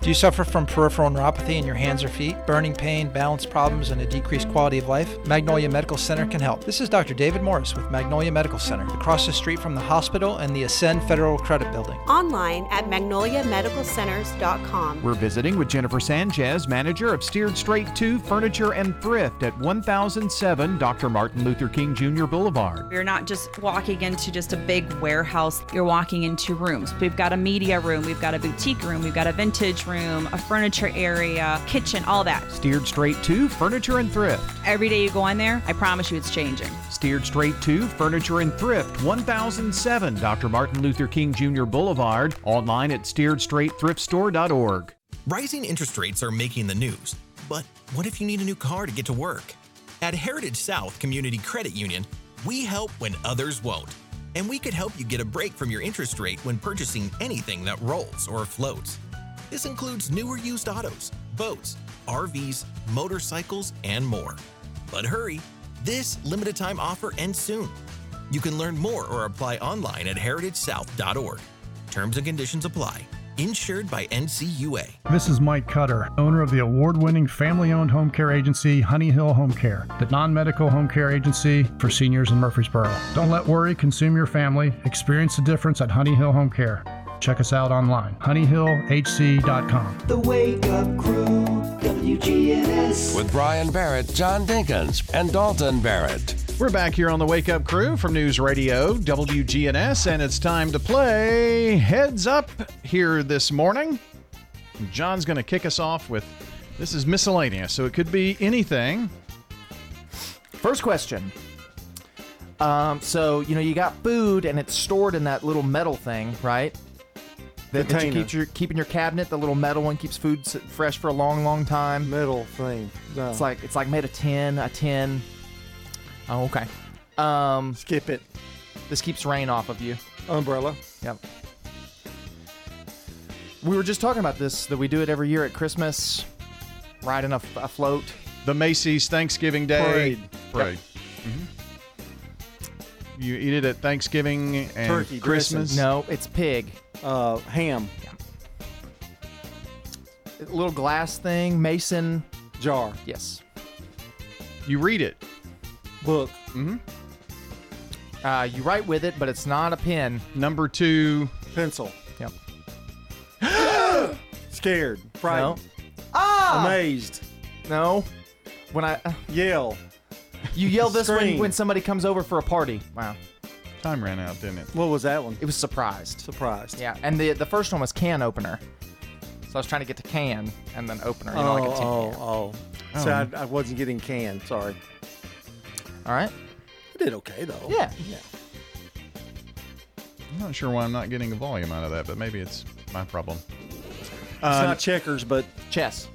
Do you suffer from peripheral neuropathy in your hands or feet, burning pain, balance problems, and a decreased quality of life? Magnolia Medical Center can help. This is Dr. David Morris with Magnolia Medical Center, across the street from the hospital and the Ascend Federal Credit Building. Online at magnoliamedicalcenters.com. We're visiting with Jennifer Sanchez, manager of Steered Straight 2 Furniture and Thrift at 1007 Dr. Martin Luther King Jr. Boulevard. You're not just walking into just a big warehouse, you're walking into rooms. We've got a media room, we've got a boutique room, we've got a vintage room, a furniture area, kitchen, all that. Steered Straight to Furniture and Thrift. Every day you go in there, I promise you it's changing. Steered Straight to Furniture and Thrift, 1007 Dr. Martin Luther King Jr. Boulevard. Online at steeredstraightthriftstore.org. Rising interest rates are making the news. But what if you need a new car to get to work? At Heritage South Community Credit Union, we help when others won't. and we could help you get a break from your interest rate when purchasing anything that rolls or floats. This includes newer used autos, boats, RVs, motorcycles, and more. But hurry, this limited time offer ends soon. You can learn more or apply online at heritagesouth.org. Terms and conditions apply. Insured by NCUA. This is Mike Cutter, owner of the award winning family owned home care agency Honey Hill Home Care, the non medical home care agency for seniors in Murfreesboro. Don't let worry consume your family. Experience the difference at Honey Hill Home Care. Check us out online, honeyhillhc.com. The Wake Up Crew, WGNS. With Brian Barrett, John Dinkins, and Dalton Barrett. We're back here on the Wake Up Crew from News Radio WGNS, and it's time to play Heads Up here this morning. John's going to kick us off with this is miscellaneous, so it could be anything. First question. Um, so you know you got food and it's stored in that little metal thing, right? That, that you keep your keep in your cabinet. The little metal one keeps food fresh for a long, long time. Metal thing. No. It's like it's like made of tin, a tin. Oh, okay. Um, Skip it. This keeps rain off of you. Umbrella. Yep. We were just talking about this that we do it every year at Christmas, riding a float. The Macy's Thanksgiving Day Parade. Parade. Mhm. You eat it at Thanksgiving and Turkey, Christmas. No, it's pig. Uh, ham. A little glass thing, mason jar. Yes. You read it. Book. Mm-hmm. Uh, you write with it, but it's not a pen. Number two. Pencil. Yep. <gasps> Scared. Frightened. Ah! Amazed. No. When I uh, Yell. You yell this when, Scream. when somebody comes over for a party. Wow. Time ran out, didn't it? What was that one? It was surprised. Surprised. Yeah, and the the first one was can opener. So I was trying to get to can and then opener. You know, like a tin oh, can. oh, oh. So I, I wasn't getting canned. Sorry. All right. I did okay though. Yeah. Yeah. I'm not sure why I'm not getting a volume out of that, but maybe it's my problem. It's Uh, not checkers, but chess.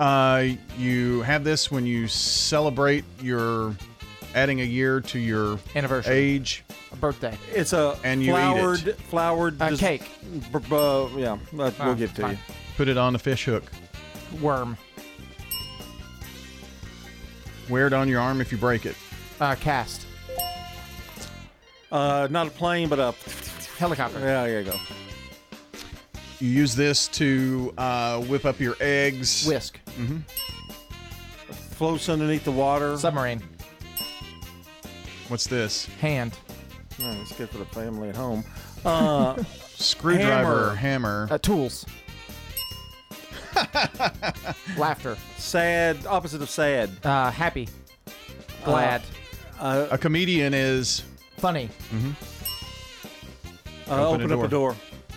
Uh, you have this when you celebrate your adding a year to your Anniversary. age, A birthday. it's a and you flowered, eat it. flowered Uh, des- cake. b- b- uh, yeah, but Ah, we'll get to fine. you. Put it on a fish hook. Worm. Wear it on your arm if you break it. Uh, cast. Uh, not a plane, but a Helicopter. yeah. There you go. You use this to uh, whip up your eggs. Whisk. hmm Floats underneath the water. Submarine. What's this? Hand. Oh, it's good for the family at home. <laughs> Uh, Screwdriver, hammer. Uh, tools. <laughs> Laughter. sad. Opposite of sad. Uh, happy. Glad. Uh, a comedian is. Funny. Mhm. uh, open open, a up a door.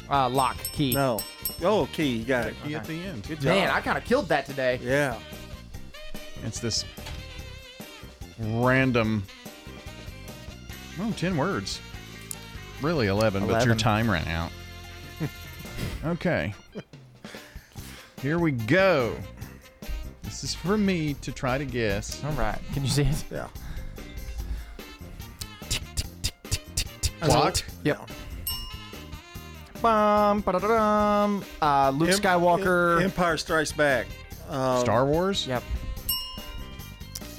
Uh, lock. Key. No. Oh, key. You got it. Key at the end. Good job. Man, I kind of killed that today. Yeah. It's this random. Oh, 10 words. Really 11, but your time ran out. <laughs> okay. Here we go. This is for me to try to guess. All right. Can you see it? Yeah. Clock? Yep. Bum, ba-da-da-dum. Uh, Luke Em- Skywalker. Em- Empire Strikes Back. Um, Star Wars? Yep.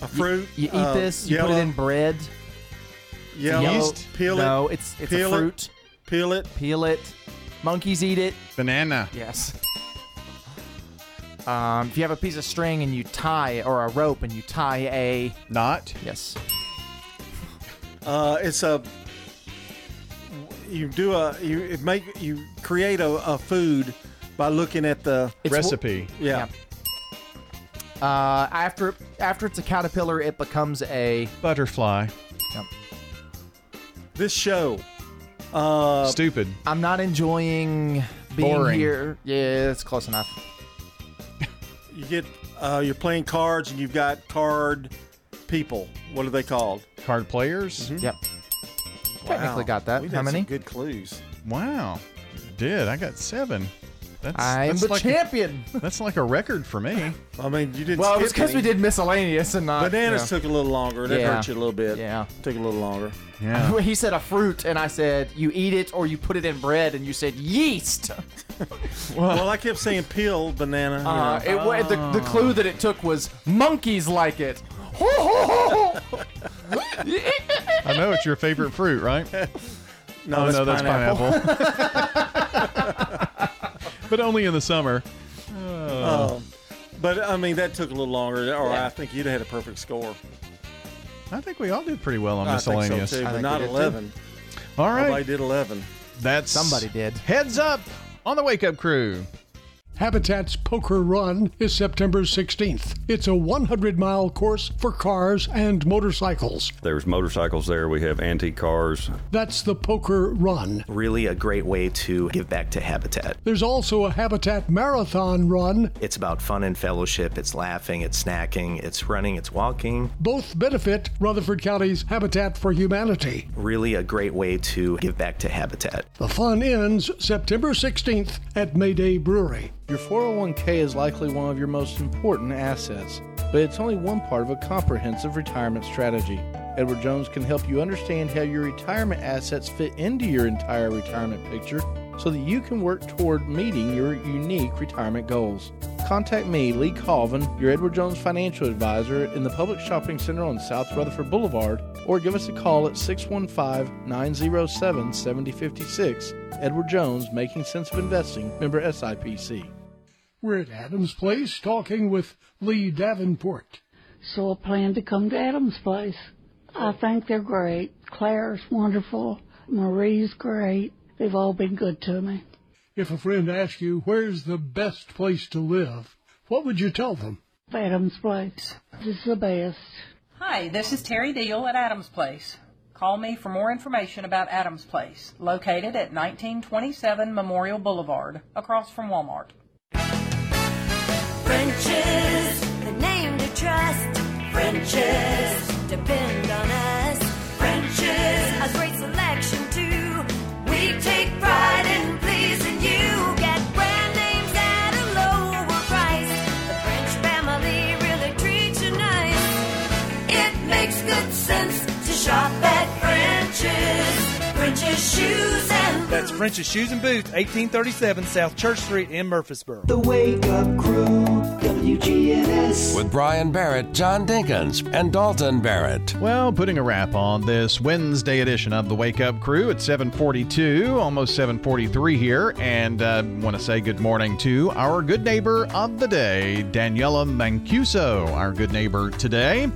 A fruit. You eat uh, this. You yellow, put it in bread. Yellow. Yeast? Peel it. No, it's it's Peel a it. fruit. Peel it. Peel it. Monkeys eat it. Banana. Yes. Um, if you have a piece of string and you tie, or a rope and you tie a Knot? yes, Uh, it's a. You do a you make you create a, a food by looking at the It's- Recipe. yeah. Uh, after after it's a caterpillar, it becomes a Butterfly. Yep. This show. Uh, Stupid. I'm not enjoying being Boring. here. Yeah, it's close enough. <laughs> you get uh, you're playing cards and you've got card people. What are they called? Card players? Yep. Technically got that. We've How had some many? good clues. Wow. Did. I got seven. That's, I am that's the like champion. A, <laughs> that's like a record for me. I mean, you didn't. Well, it skip was because we any. did miscellaneous and not Bananas yeah. took a little longer. That Yeah. hurt you a little bit. Yeah. Took a little longer. Yeah. <laughs> he said a fruit, and I said you eat it or you put it in bread, and you said yeast. <laughs> Well, I kept saying peel banana. you Uh, know. it, wa- the, the clue that it took was monkeys like it. I know it's your favorite fruit, right? <laughs> No, oh, that's no, that's pineapple. pineapple. <laughs> but only in the summer. Oh. Um, but I mean, that took a little longer, or Yeah. I think you'd have had a perfect score. I think we all did pretty well on I think so, miscellaneous. too, but not 11. All right. Nobody did 11. That's Somebody did. Heads up on the Wake Up Crew. Habitat's Poker Run is September 16th. It's a 100 mile course for cars and motorcycles. There's motorcycles there. We have antique cars. That's the Poker Run. Really a great way to give back to Habitat. There's also a Habitat Marathon Run. It's about fun and fellowship. It's laughing, it's snacking, it's running, it's walking. Both benefit Rutherford County's Habitat for Humanity. Really a great way to give back to Habitat. The fun ends September 16th at Mayday Brewery. Your 401k is likely one of your most important assets, but it's only one part of a comprehensive retirement strategy. Edward Jones can help you understand how your retirement assets fit into your entire retirement picture so that you can work toward meeting your unique retirement goals. Contact me, Lee Colvin, your Edward Jones financial advisor in the Public Shopping Center on South Rutherford Boulevard, or give us a call at 615 907 7056. Edward Jones, Making Sense of Investing, member SIPC. We're at Adams Place talking with Lee Davenport. So I plan to come to Adam's place. I think they're great. Claire's wonderful. Marie's great. They've all been good to me. If a friend asks you where's the best place to live, what would you tell them? Adam's place. This is the best. Hi, this is Terry Deal at Adams Place. Call me for more information about Adams Place, located at 1927 Memorial Boulevard, across from Walmart. French's, the name to trust. French's, depend on us. French's, a great selection too. We take pride shop at French's. French's shoes and That's French's Shoes and Boots, 1837 South Church Street in Murfreesboro. The Wake Up Crew, WGNS. With Brian Barrett, John Dinkins, and Dalton Barrett. Well, putting a wrap on this Wednesday edition of the Wake Up Crew at 7:42, almost 7:43 here, and uh, want to say good morning to our good neighbor of the day, Daniela Mancuso, our good neighbor today.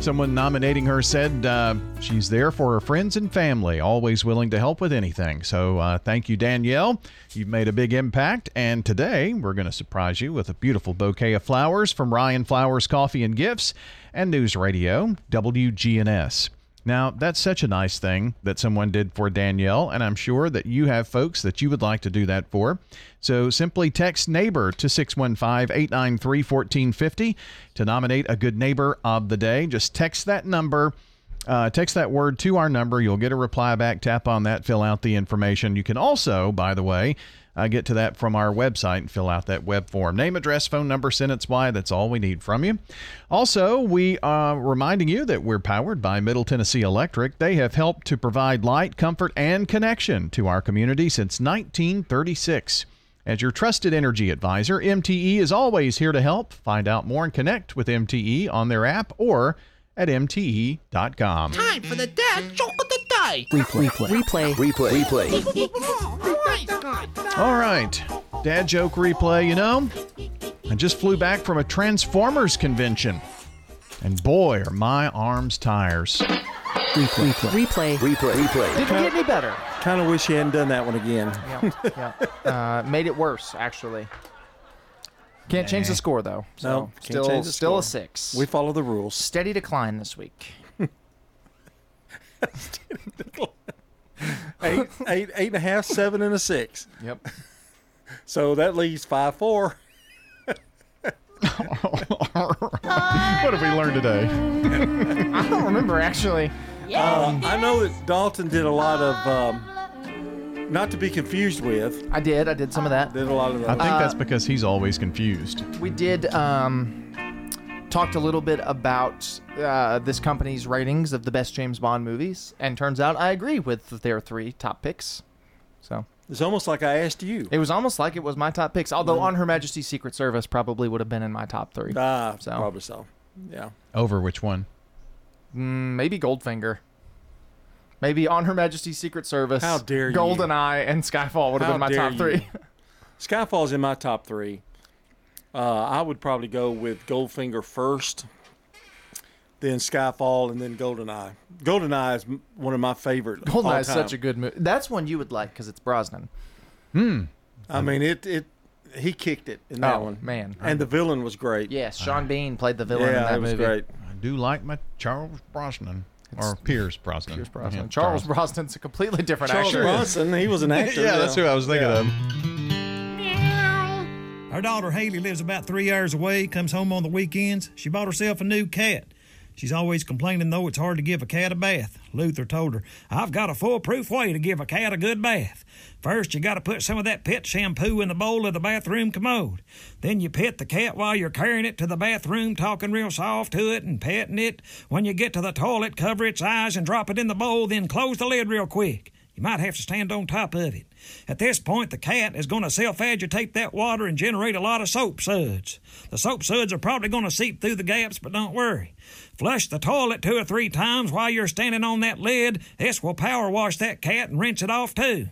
Someone nominating her said uh, she's there for her friends and family, always willing to help with anything. So uh, thank you, Danielle. You've made a big impact. And today we're going to surprise you with a beautiful bouquet of flowers from Ryan Flowers Coffee and Gifts and News Radio, WGNS. Now, that's such a nice thing that someone did for Danielle, and I'm sure that you have folks that you would like to do that for. So simply text neighbor to 615 893 1450 to nominate a good neighbor of the day. Just text that number. Uh, text that word to our number. You'll get a reply back. Tap on that, fill out the information. You can also, by the way, uh, get to that from our website and fill out that web form. Name, address, phone number, sentence why. That's all we need from you. Also, we are reminding you that we're powered by Middle Tennessee Electric. They have helped to provide light, comfort, and connection to our community since 1936. As your trusted energy advisor, MTE is always here to help. Find out more and connect with MTE on their app or at MTE.com. Time for the dad joke the day. Replay. Replay. Replay. Replay. <laughs> All right. Dad joke replay, you know? I just flew back from a Transformers convention. And boy, are my arms tires. Replay. Replay. Replay. Replay. Didn't get any better. Kind of wish you hadn't done that one again. <laughs> yeah, yeah. Uh, made it worse, actually. Can't change the score though. So No, can't still, change the still score. a six. We follow the rules. Steady decline this week. <laughs> eight, eight, eight and a half, seven, and a six. Yep. <laughs> So that leaves five, four. <laughs> what have we learned today? I don't remember actually. Um, I know that Dalton did a lot of um, not to be confused with. I did. I did some of that. Did a lot of I those. think that's because he's always confused. We did um, talked a little bit about uh, this company's ratings of the best James Bond movies, and turns out I agree with their three top picks. So it's almost like I asked you. it was almost like it was my top picks. Although on Her Majesty's Secret Service probably would have been in my top three. Ah, so probably so. Yeah. Over which one? Mm, maybe Goldfinger. Maybe on Her Majesty's Secret Service. How dare you. GoldenEye and Skyfall would have How been my top you. three. Skyfall's in my top three. Uh, I would probably go with Goldfinger first, then Skyfall, and then Goldeneye. Goldeneye is m- one of my favorite. of all GoldenEye is such a good movie. That's one you would like because it's Brosnan. Hmm. I mean, it it he kicked it in that Oh, one, man. And the villain was great. Yes, Sean Bean played the villain yeah, in that it was movie. great. I do like my Charles Brosnan. or Pierce Brosnan. Pierce Brosnan. Yeah, Charles Brosnan's a completely different actor. Charles actor. Bronson, he was an <laughs> actor. yeah, that's who I was thinking of. Our daughter Haley lives about three hours away, comes home on the weekends. She bought herself a new cat. She's always complaining, though, it's hard to give a cat a bath. Luther told her, I've got a foolproof way to give a cat a good bath. First, you got to put some of that pet shampoo in the bowl of the bathroom commode. Then you pet the cat while you're carrying it to the bathroom, talking real soft to it and petting it. When you get to the toilet, cover its eyes and drop it in the bowl, then close the lid real quick. You might have to stand on top of it. At this point, the cat is going to self agitate that water and generate a lot of soap suds. The soap suds are probably going to seep through the gaps, but don't worry. Flush the toilet two or three times while you're standing on that lid. This will power wash that cat and rinse it off too.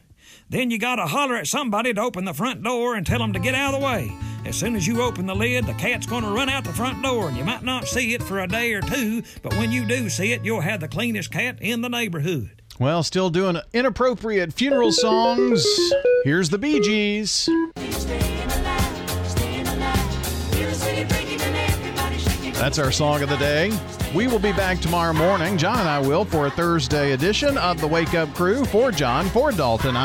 Then you gotta holler at somebody to open the front door and tell them to get out of the way. As soon as you open the lid, the cat's gonna run out the front door, and you might not see it for a day or two, but when you do see it, you'll have the cleanest cat in the neighborhood. Well, still doing inappropriate funeral songs. Here's the Bee Gees. That's our song of the day. We will be back tomorrow morning. John and I will for a Thursday edition of the Wake Up Crew. For John, for Dalton, I'm